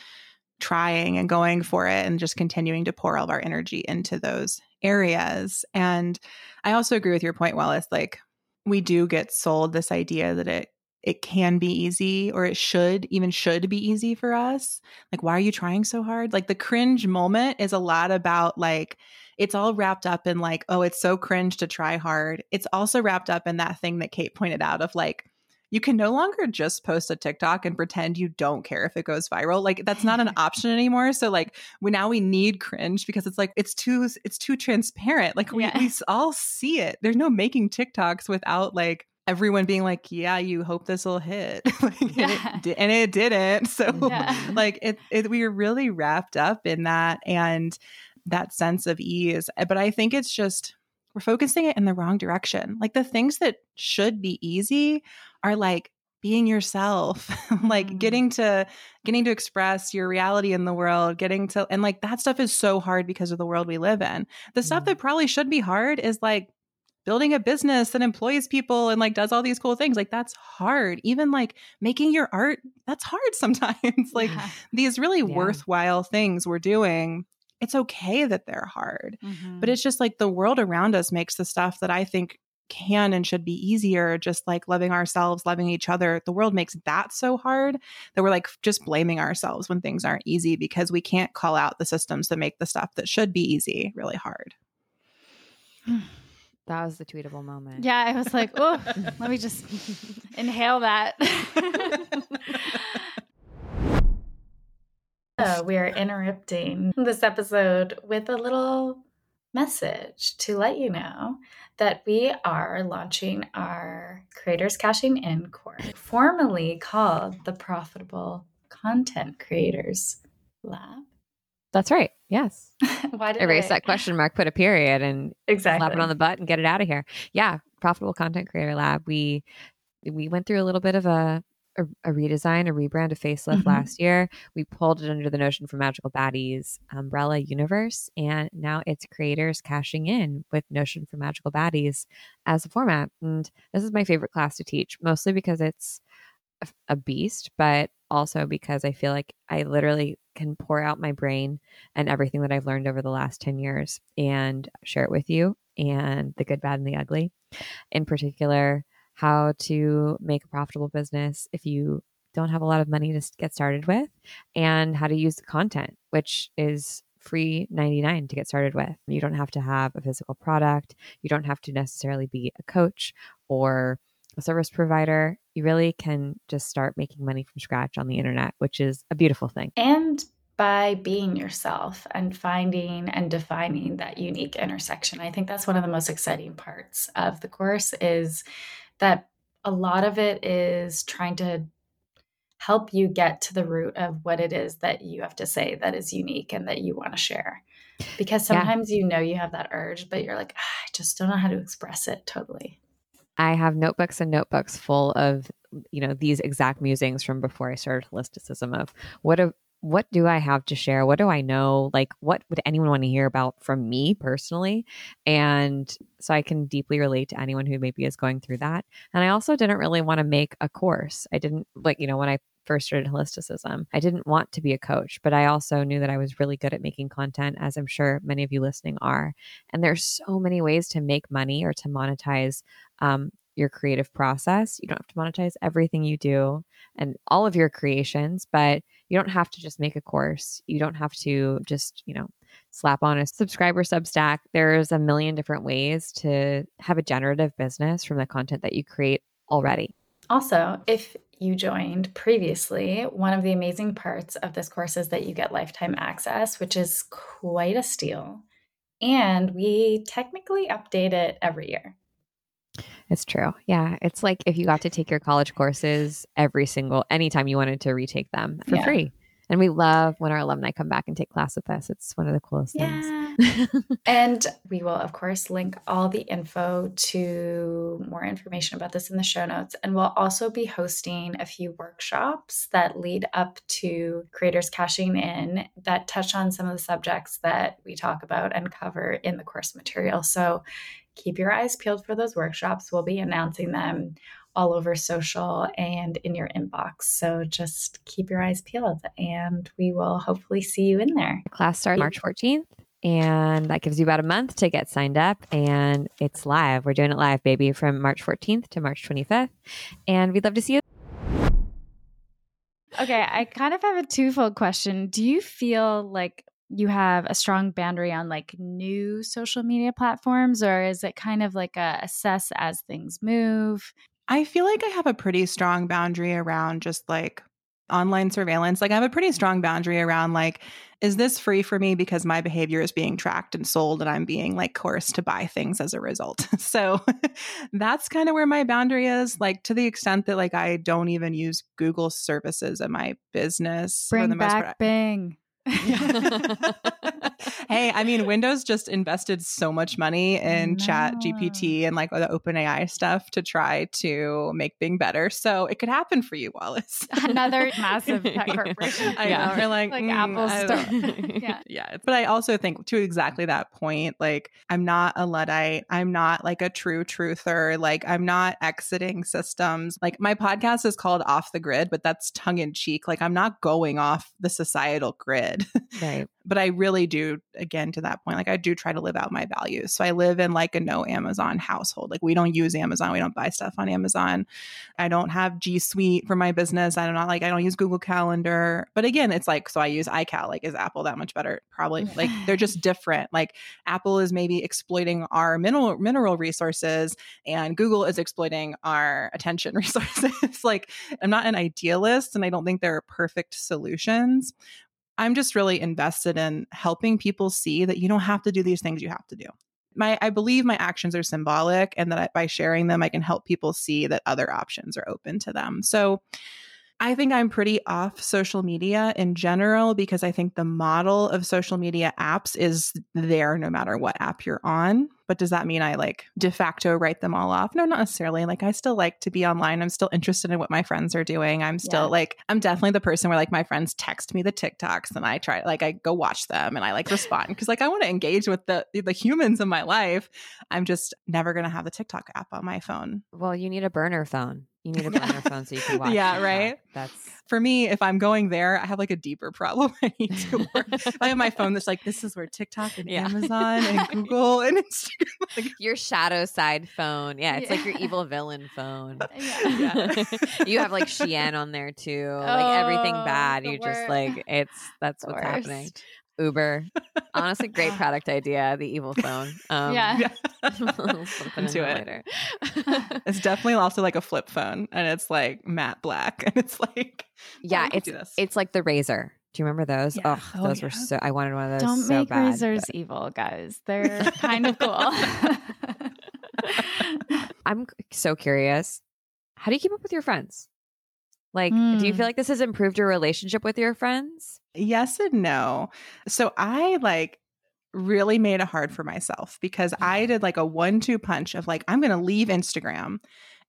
trying and going for it and just continuing to pour all of our energy into those areas. And I also agree with your point, Wallace. Like, we do get sold this idea that it it can be easy or it should even should be easy for us like why are you trying so hard like the cringe moment is a lot about like it's all wrapped up in like oh it's so cringe to try hard it's also wrapped up in that thing that kate pointed out of like you can no longer just post a TikTok and pretend you don't care if it goes viral. Like that's not an option anymore. So like we now we need cringe because it's like it's too it's too transparent. Like we, yeah. we all see it. There's no making TikToks without like everyone being like, "Yeah, you hope this will hit," like, yeah. and, it, and, it, didn't. So yeah. like it, it, we were really wrapped up in that and that sense of ease. Eh, but I think it's just we're focusing it in the wrong direction. Like the things that should be easy are like being yourself like mm. getting to getting to express your reality in the world getting to and like that stuff is so hard because of the world we live in the mm. stuff that probably should be hard is like building a business that employs people and like does all these cool things like that's hard even like making your art that's hard sometimes like yeah. these really yeah. worthwhile things we're doing it's okay that they're hard. Mm-hmm. But it's just like the world around us makes the stuff that I think can and should be easier, just like loving ourselves, loving each other. The world makes that so hard that we're like just blaming ourselves when things aren't easy because we can't call out the systems that make the stuff that should be easy really hard. That was the tweetable moment. Yeah, I was like, oh, let me just inhale that. Uh, we are interrupting this episode with a little message to let you know that we are launching our Creators Cashing In course, formerly called the Profitable Content Creators Lab. That's right. Yes. Why did erase I... that question mark, put a period, and exactly slap it on the butt and get it out of here? Yeah, Profitable Content Creator Lab. We we went through a little bit of a a, a redesign, a rebrand, a facelift mm-hmm. last year. We pulled it under the Notion for Magical Baddies umbrella universe, and now it's creators cashing in with Notion for Magical Baddies as a format. And this is my favorite class to teach, mostly because it's a, a beast, but also because I feel like I literally can pour out my brain and everything that I've learned over the last 10 years and share it with you and the good, bad, and the ugly. In particular, how to make a profitable business if you don't have a lot of money to get started with, and how to use the content, which is free 99 to get started with. You don't have to have a physical product. You don't have to necessarily be a coach or a service provider. You really can just start making money from scratch on the internet, which is a beautiful thing. And by being yourself and finding and defining that unique intersection. I think that's one of the most exciting parts of the course is that a lot of it is trying to help you get to the root of what it is that you have to say that is unique and that you want to share. Because sometimes yeah. you know you have that urge, but you're like, ah, I just don't know how to express it totally. I have notebooks and notebooks full of, you know, these exact musings from before I started holisticism of what a what do I have to share? What do I know? Like, what would anyone want to hear about from me personally? And so I can deeply relate to anyone who maybe is going through that. And I also didn't really want to make a course. I didn't, like, you know, when I first started holisticism, I didn't want to be a coach, but I also knew that I was really good at making content, as I'm sure many of you listening are. And there's so many ways to make money or to monetize um, your creative process. You don't have to monetize everything you do and all of your creations, but you don't have to just make a course. You don't have to just, you know, slap on a subscriber Substack. There's a million different ways to have a generative business from the content that you create already. Also, if you joined previously, one of the amazing parts of this course is that you get lifetime access, which is quite a steal. And we technically update it every year. It's true. Yeah. It's like if you got to take your college courses every single, anytime you wanted to retake them for yeah. free. And we love when our alumni come back and take class with us. It's one of the coolest yeah. things. and we will, of course, link all the info to more information about this in the show notes. And we'll also be hosting a few workshops that lead up to creators cashing in that touch on some of the subjects that we talk about and cover in the course material. So keep your eyes peeled for those workshops. We'll be announcing them all over social and in your inbox. So just keep your eyes peeled and we will hopefully see you in there. Class starts March 14th. And that gives you about a month to get signed up. And it's live. We're doing it live, baby, from March 14th to March 25th. And we'd love to see you. Okay, I kind of have a twofold question. Do you feel like you have a strong boundary on like new social media platforms, or is it kind of like a assess as things move? I feel like I have a pretty strong boundary around just like online surveillance. Like I have a pretty strong boundary around like, is this free for me because my behavior is being tracked and sold and I'm being like coerced to buy things as a result. so that's kind of where my boundary is. Like to the extent that like I don't even use Google services in my business. Bring back Bing. hey, I mean, Windows just invested so much money in Chat GPT and like the OpenAI stuff to try to make Bing better. So it could happen for you, Wallace. Another massive tech corporation. I yeah. know. Or like, like mm, Apple yeah. yeah. But I also think to exactly that point, like I'm not a Luddite. I'm not like a true truther. Like I'm not exiting systems. Like my podcast is called Off the Grid, but that's tongue in cheek. Like I'm not going off the societal grid. Right. but I really do, again, to that point, like I do try to live out my values. So I live in like a no Amazon household. Like we don't use Amazon. We don't buy stuff on Amazon. I don't have G Suite for my business. I don't not like, I don't use Google Calendar. But again, it's like, so I use iCal. Like, is Apple that much better? Probably. Like they're just different. Like Apple is maybe exploiting our mineral, mineral resources and Google is exploiting our attention resources. like I'm not an idealist and I don't think there are perfect solutions I'm just really invested in helping people see that you don't have to do these things you have to do. My, I believe my actions are symbolic and that I, by sharing them, I can help people see that other options are open to them. So I think I'm pretty off social media in general because I think the model of social media apps is there no matter what app you're on. But does that mean I like de facto write them all off? No, not necessarily. Like I still like to be online. I'm still interested in what my friends are doing. I'm still yeah. like, I'm definitely the person where like my friends text me the TikToks and I try, like, I go watch them and I like respond because like I want to engage with the, the humans in my life. I'm just never going to have the TikTok app on my phone. Well, you need a burner phone. You need a burner phone so you can watch. Yeah, right. That's for me. If I'm going there, I have like a deeper problem. I need to work. I have my phone that's like this is where TikTok and yeah. Amazon and Google and Instagram. Like, your shadow side phone. Yeah, it's yeah. like your evil villain phone. Yeah. you have like Shein on there too. Oh, like everything oh, bad. You're just like it's that's what's happening. Uber. Honestly, great product idea. The evil phone. Um, yeah. Into it. Later. it's definitely also like a flip phone, and it's like matte black, and it's like yeah, it's it's like the Razr. Do you remember those? Yeah. Oh, oh, those yeah. were so. I wanted one of those. Don't so make bad, razors but... evil, guys. They're kind of cool. I'm so curious. How do you keep up with your friends? Like, mm. do you feel hmm. like this has improved your relationship with your friends? Yes and no. So I like really made it hard for myself because I did like a one two punch of like, I'm going to leave Instagram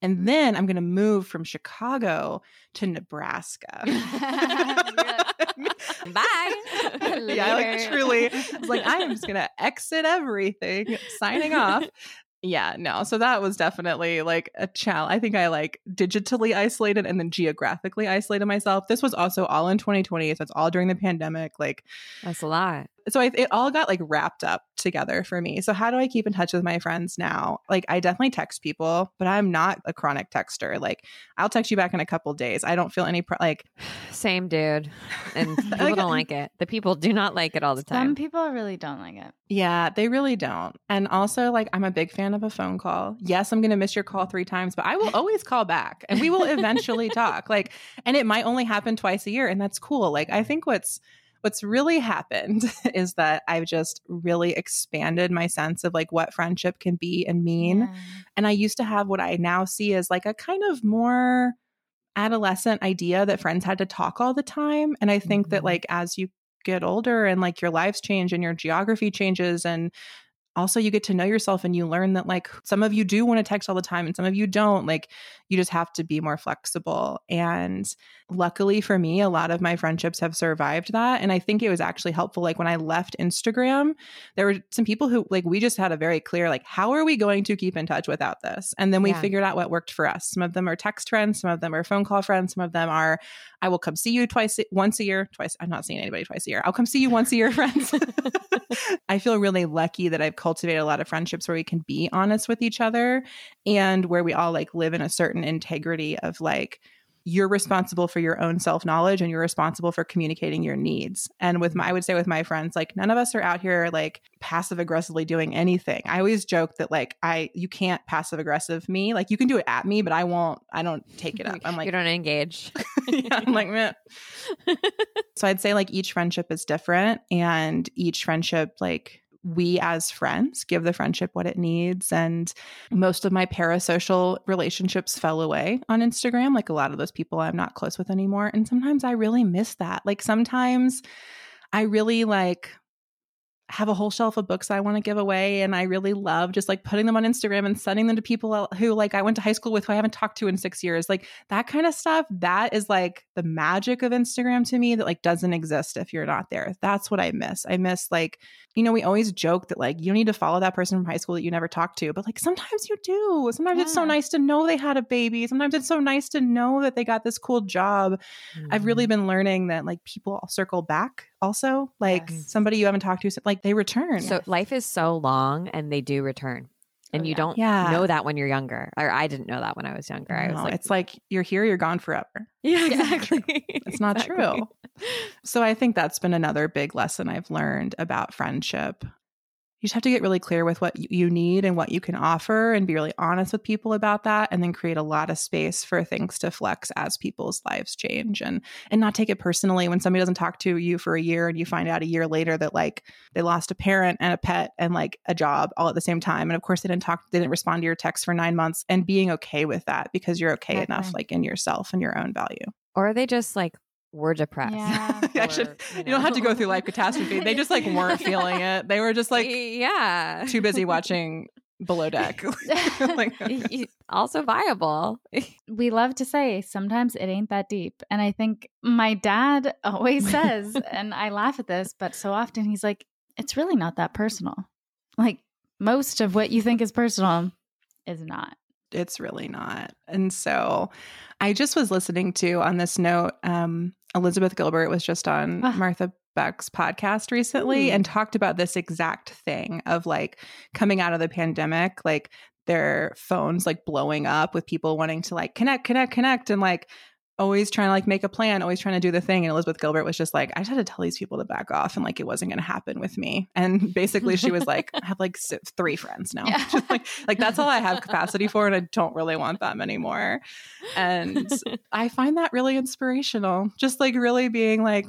and then I'm going to move from Chicago to Nebraska. Bye. yeah, like truly, it's like I am just gonna exit everything, signing off. Yeah, no. So that was definitely like a challenge. I think I like digitally isolated and then geographically isolated myself. This was also all in 2020. So it's all during the pandemic. Like, that's a lot so I, it all got like wrapped up together for me. So how do I keep in touch with my friends now? Like I definitely text people, but I'm not a chronic texter. Like I'll text you back in a couple days. I don't feel any pro- like same dude. And people like, don't like it. The people do not like it all the time. Some people really don't like it. Yeah, they really don't. And also like I'm a big fan of a phone call. Yes, I'm going to miss your call 3 times, but I will always call back and we will eventually talk. Like and it might only happen twice a year and that's cool. Like I think what's what's really happened is that I've just really expanded my sense of like what friendship can be and mean. Yeah. And I used to have what I now see as like a kind of more adolescent idea that friends had to talk all the time. And I think mm-hmm. that like as you get older and like your lives change and your geography changes and also you get to know yourself and you learn that like some of you do want to text all the time and some of you don't like you just have to be more flexible and luckily for me, a lot of my friendships have survived that. And I think it was actually helpful. Like when I left Instagram, there were some people who, like, we just had a very clear, like, how are we going to keep in touch without this? And then we Yeah. figured out what worked for us. Some of them are text friends, some of them are phone call friends, some of them are, I will come see you twice, once a year, twice. I'm not seeing anybody twice a year. I'll come see you once a year, friends. I feel really lucky that I've cultivated a lot of friendships where we can be honest with each other and where we all like live in a certain integrity of like, you're responsible for your own self knowledge and you're responsible for communicating your needs. And with my, I would say with my friends, like none of us are out here like passive aggressively doing anything. I always joke that like I, you can't passive aggressive me. Like you can do it at me, but I won't, I don't take it up. I'm like, you don't engage. yeah, I'm like, meh. so I'd say like each friendship is different and each friendship, like, we as friends give the friendship what it needs. And most of my parasocial relationships fell away on Instagram. Like a lot of those people I'm not close with anymore. And sometimes I really miss that. Like sometimes I really like have a whole shelf of books I want to give away. And I really love just like putting them on Instagram and sending them to people who like I went to high school with who I haven't talked to in six years. Like that kind of stuff, that is like the magic of Instagram to me that like doesn't exist if you're not there. That's what I miss. I miss like, you know, we always joke that like you need to follow that person from high school that you never talked to, but like sometimes you do. Sometimes it's so nice to know they had a baby. Sometimes it's so nice to know that they got this cool job. I've really mm. been learning that like people circle back also. Like Yes. somebody you haven't talked to, like they return. So life is so long and they do return. Oh, and Oh, you yeah. don't Yeah. know that when you're younger. Or I didn't know that when I was younger. I was No, like, it's like you're here, you're gone forever. yeah, exactly. It's not Exactly. true. So I think that's been another big lesson I've learned about friendship. You just have to get really clear with what you need and what you can offer and be really honest with people about that and then create a lot of space for things to flex as people's lives change and and not take it personally when somebody doesn't talk to you for a year and you find out a year later that like they lost a parent and a pet and like a job all at the same time and of course they didn't talk they didn't respond to your text for 9 months and being okay with that because you're okay Exactly. enough like in yourself and your own value. Or are they just like were depressed. Yeah. I Or, should- you You don't have to go through life catastrophe. They just like weren't feeling it. They were just like yeah. too busy watching Below Deck. like, also viable. we love to say sometimes it ain't that deep. And I think my dad always says, and I laugh at this, but so often he's like, it's really not that personal. Like most of what you think is personal is not. it's really not. And so I just was listening to on this note, um, Elizabeth Gilbert was just on Ah. Martha Beck's podcast recently Ooh. and talked about this exact thing of like coming out of the pandemic, like their phones like blowing up with people wanting to like connect, connect, connect, and like always trying to like make a plan, always trying to do the thing. And Elizabeth Gilbert was just like, I just had to tell these people to back off and like it wasn't going to happen with me. And basically, she was like, I have like three friends now. Yeah. Just like, like that's all I have capacity for, and I don't really want them anymore. And I find that really inspirational. Just like really being like,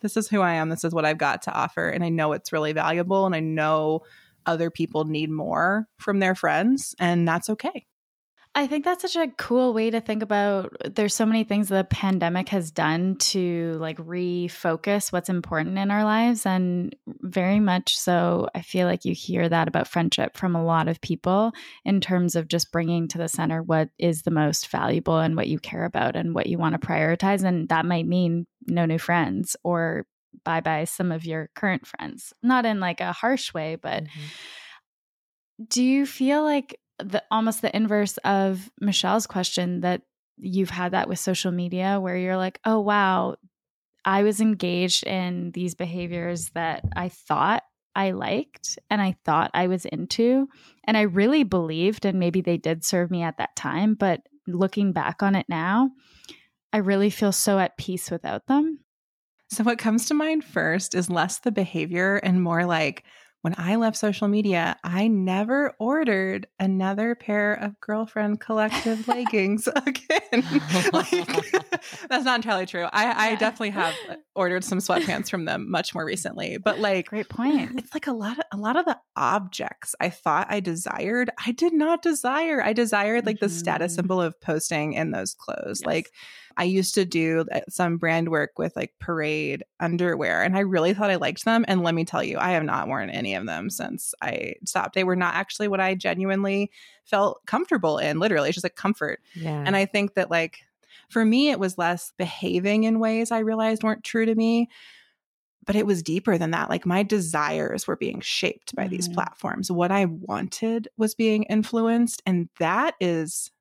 this is who I am. This is what I've got to offer, and I know it's really valuable, and I know other people need more from their friends, and that's okay. I think that's such a cool way to think about there's so many things the pandemic has done to like refocus what's important in our lives and very much so I feel like you hear that about friendship from a lot of people in terms of just bringing to the center what is the most valuable and what you care about and what you want to prioritize and that might mean no new friends or bye bye some of your current friends. Not in like a harsh way but mm-hmm. do you feel like the almost the inverse of Michelle's question that you've had that with social media where you're like, "Oh wow, I was engaged in these behaviors that I thought I liked and I thought I was into and I really believed and maybe they did serve me at that time, but looking back on it now, I really feel so at peace without them." So, what comes to mind first is less the behavior and more like when I left social media, I never ordered another pair of girlfriend collective leggings again. Like, that's not entirely true. I, I definitely have ordered some sweatpants from them much more recently, but like, Great point. it's like a lot of a lot of the objects I thought I desired, I did not desire. I desired like the status Mhm. symbol of posting in those clothes. Yes. Like I used to do uh, some brand work with like parade underwear and I really thought I liked them and let me tell you, I have not worn any of them since I stopped. They were not actually what I genuinely felt comfortable in. Literally, it's just like comfort. Yeah. And I think that like for me, it was less behaving in ways I realized weren't true to me. But it was deeper than that. Like my desires were being shaped by mm-hmm. these platforms. What I wanted was being influenced. And that is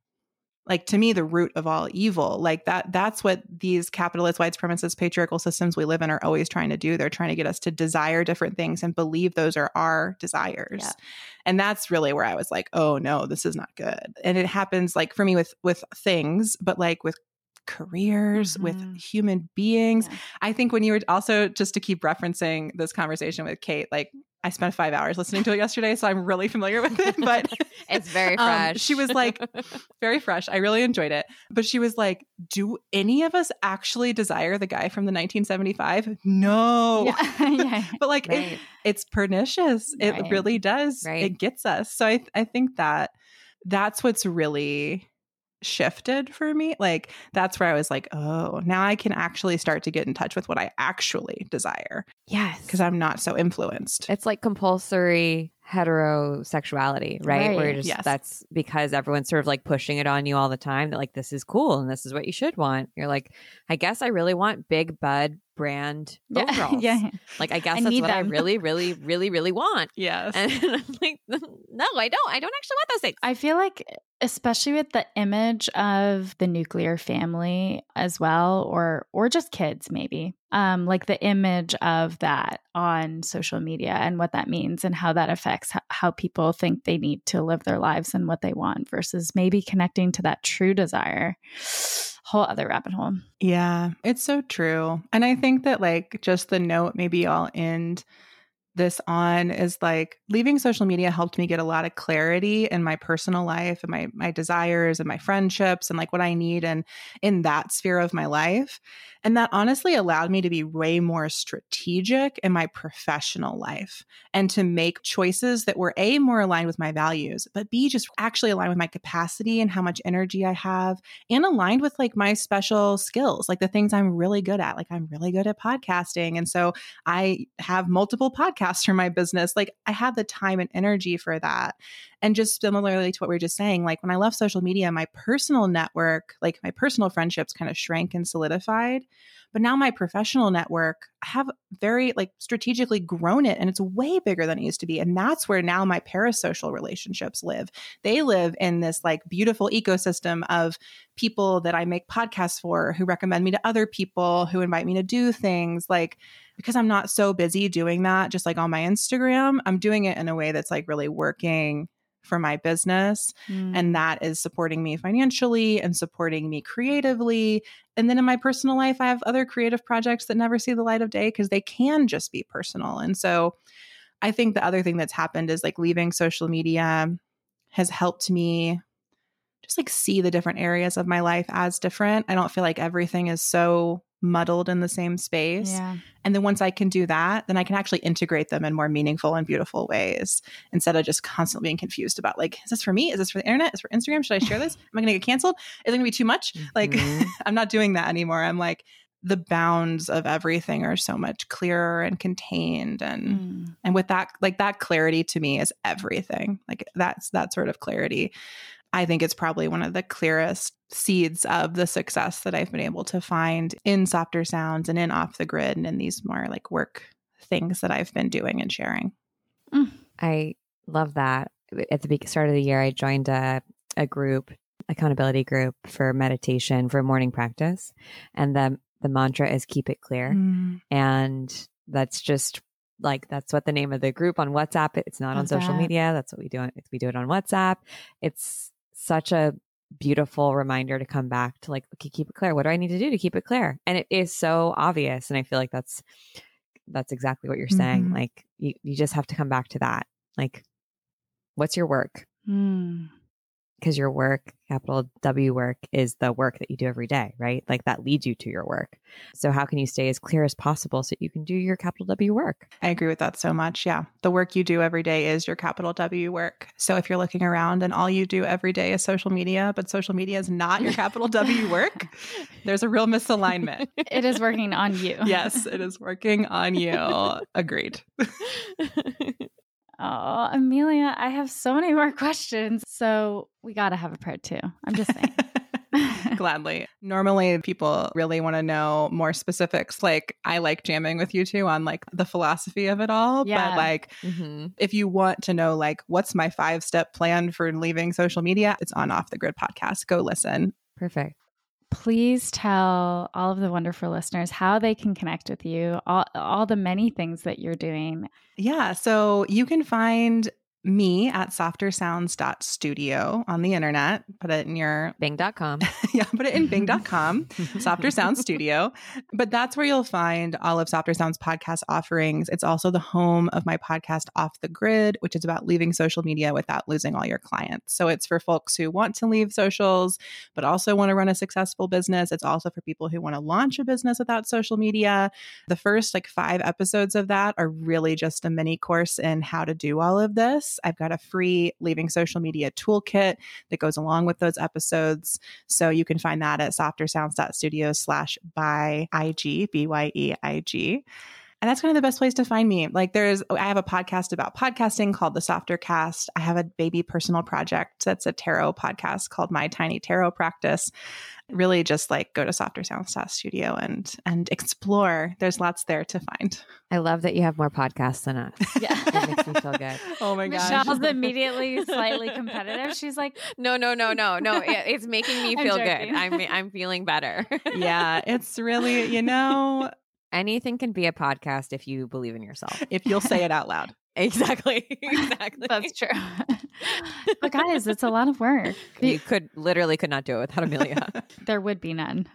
like to me the root of all evil like that that's what these capitalist white supremacist patriarchal systems we live in are always trying to do they're trying to get us to desire different things and believe those are our desires yeah. and that's really where i was like oh no this is not good and it happens like for me with with things but like with careers mm-hmm. with human beings yeah. i think when you were also just to keep referencing this conversation with kate like I spent five hours listening to it yesterday, so I'm really familiar with it. But it's very fresh. Um, she was like, very fresh. I really enjoyed it. But she was like, Do any of us actually desire the guy from the 1975? No. Yeah. yeah. but like, right. it, it's pernicious. Right. It really does. Right. It gets us. So I, I think that that's what's really shifted for me. Like that's where I was like, oh, now I can actually start to get in touch with what I actually desire. Yes. Because I'm not so influenced. It's like compulsory heterosexuality, right? right. Where just yes. that's because everyone's sort of like pushing it on you all the time that like this is cool and this is what you should want. You're like, I guess I really want big bud brand yeah. overalls. yeah. Like I guess I that's what them. I really, really, really, really want. Yes. And I'm like, no, I don't. I don't actually want those things. I feel like especially with the image of the nuclear family as well or or just kids maybe um like the image of that on social media and what that means and how that affects h- how people think they need to live their lives and what they want versus maybe connecting to that true desire whole other rabbit hole. Yeah it's so true. And i think that like just the note maybe i'll end this on is like leaving social media helped me get a lot of clarity in my personal life and my my desires and my friendships and like what I need and in that sphere of my life. And that honestly allowed me to be way more strategic in my professional life and to make choices that were A, more aligned with my values, but B, just actually aligned with my capacity and how much energy I have and aligned with like my special skills, like the things I'm really good at. Like I'm really good at podcasting. And so I have multiple podcasts for my business. Like I have the time and energy for that. And just similarly to what we were just saying, like when I left social media, my personal network, like my personal friendships kind of shrank and solidified. But now my professional network, I have very like strategically grown it and it's way bigger than it used to be. And that's where now my parasocial relationships live. They live in this like beautiful ecosystem of people that I make podcasts for who recommend me to other people, who invite me to do things like because I'm not so busy doing that just like on my Instagram, I'm doing it in a way that's like really working for my business. Mm. And that is supporting me financially and supporting me creatively. And then in my personal life, I have other creative projects that never see the light of day because they can just be personal. And so I think the other thing that's happened is like leaving social media has helped me just like see the different areas of my life as different. I don't feel like everything is so muddled in the same space. Yeah. And then once I can do that, then I can actually integrate them in more meaningful and beautiful ways instead of just constantly being confused about like, is this for me? Is this for the internet? Is for Instagram? Should I share this? Am I going to get canceled? Is it going to be too much? Mm-hmm. Like, I'm not doing that anymore. I'm like, the bounds of everything are so much clearer and contained and mm. and with that like that clarity to me is everything like that's that sort of clarity I think it's probably one of the clearest seeds of the success that I've been able to find in softer sounds and in off the grid and in these more like work things that I've been doing and sharing. Mm. I love that. At the start of the year, I joined a, a group, accountability group for meditation for morning practice. And the, the mantra is keep it clear. Mm. And that's just like that's what the name of the group on WhatsApp. It's not on social that. media. That's what we do. We do it on WhatsApp. It's such a beautiful reminder to come back to like okay, keep it clear. What do i need to do to keep it clear? And it is so obvious and i feel like that's that's exactly what you're saying mm-hmm. like you, you just have to come back to that. Like what's your work? Mm because your work, capital W work, is the work that you do every day, right? Like that leads you to your work. So, how can you stay as clear as possible so you can do your capital W work? I agree with that so much. Yeah. The work you do every day is your capital W work. So, if you're looking around and all you do every day is social media, but social media is not your capital W work, there's a real misalignment. It is working on you. yes, it is working on you. Agreed. Oh, Amelia, I have so many more questions. So we got to have a part two. I'm just saying. Gladly. Normally, people really want to know more specifics. Like, I like jamming with you two on like the philosophy of it all. Yeah. But like, Mm-hmm. if you want to know like what's my five step plan for leaving social media, it's on Off the Grid podcast. Go listen. Perfect. Please tell all of the wonderful listeners how they can connect with you, all, all the many things that you're doing. Yeah. So you can find me at softersounds.studio on the internet. Put it in your Bing.com. yeah, put it in bing.com, Softer Sounds Studio. But that's where you'll find all of Softer Sound's podcast offerings. It's also the home of my podcast Off the Grid, which is about leaving social media without losing all your clients. So it's for folks who want to leave socials, but also want to run a successful business. It's also for people who want to launch a business without social media. The first like five episodes of that are really just a mini course in how to do all of this. I've got a free leaving social media toolkit that goes along with those episodes. So you can find that at softersounds.studio slash by IG, B-Y-E-I-G. And that's kind of the best place to find me. Like there's, I have a podcast about podcasting called the Softer Cast. I have a baby personal project that's a tarot podcast called My Tiny Tarot Practice. Really just like go to Softer Sound Studio and, and explore. There's lots there to find. I love that you have more podcasts than us. Yeah. It makes me feel good. Oh my gosh. Michelle's immediately slightly competitive. She's like, No, no, no, no, no. It's making me I'm feel good. I'm I'm feeling better. yeah, it's really, you know, Anything can be a podcast if you believe in yourself. if you'll say it out loud. Exactly. Exactly. that's true. but guys, it's a lot of work. You could literally could not do it without Amelia. There would be none.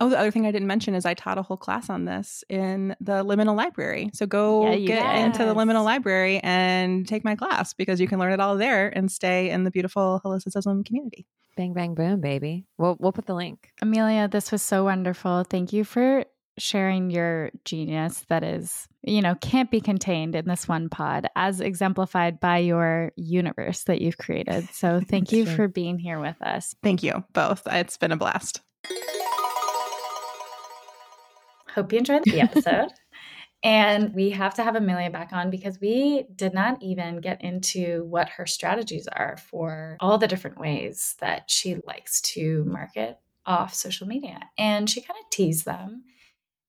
Oh, the other thing I didn't mention is I taught a whole class on this in the Liminal Library. So go Yeah, get did. into the Liminal Library and take my class because you can learn it all there and stay in the beautiful holisticism community. bang bang boom, baby. We'll we'll put the link. Amelia, this was so wonderful. Thank you for sharing your genius that is, you know, can't be contained in this one pod, as exemplified by your universe that you've created. So thank you Sure. for being here with us. Thank you both. It's been a blast. Hope you enjoyed the episode. and we have to have Amelia back on because we did not even get into what her strategies are for all the different ways that she likes to market off social media. And she kind of teased them.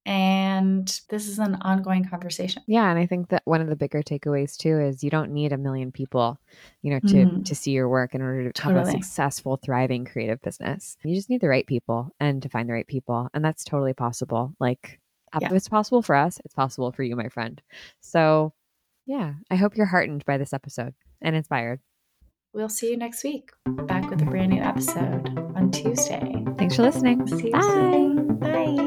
And this is an ongoing conversation. Yeah, and I think that one of the bigger takeaways too is you don't need a million people, you know, to Mhm. to see your work in order to have a successful, thriving creative business. You just need the right people and to find the right people, and that's totally possible. Like Yeah. if it's possible for us, it's possible for you, my friend. So, yeah, I hope you're heartened by this episode and inspired. We'll see you next week, back with a brand new episode on Tuesday. Thanks for listening. See you Bye. soon. Bye.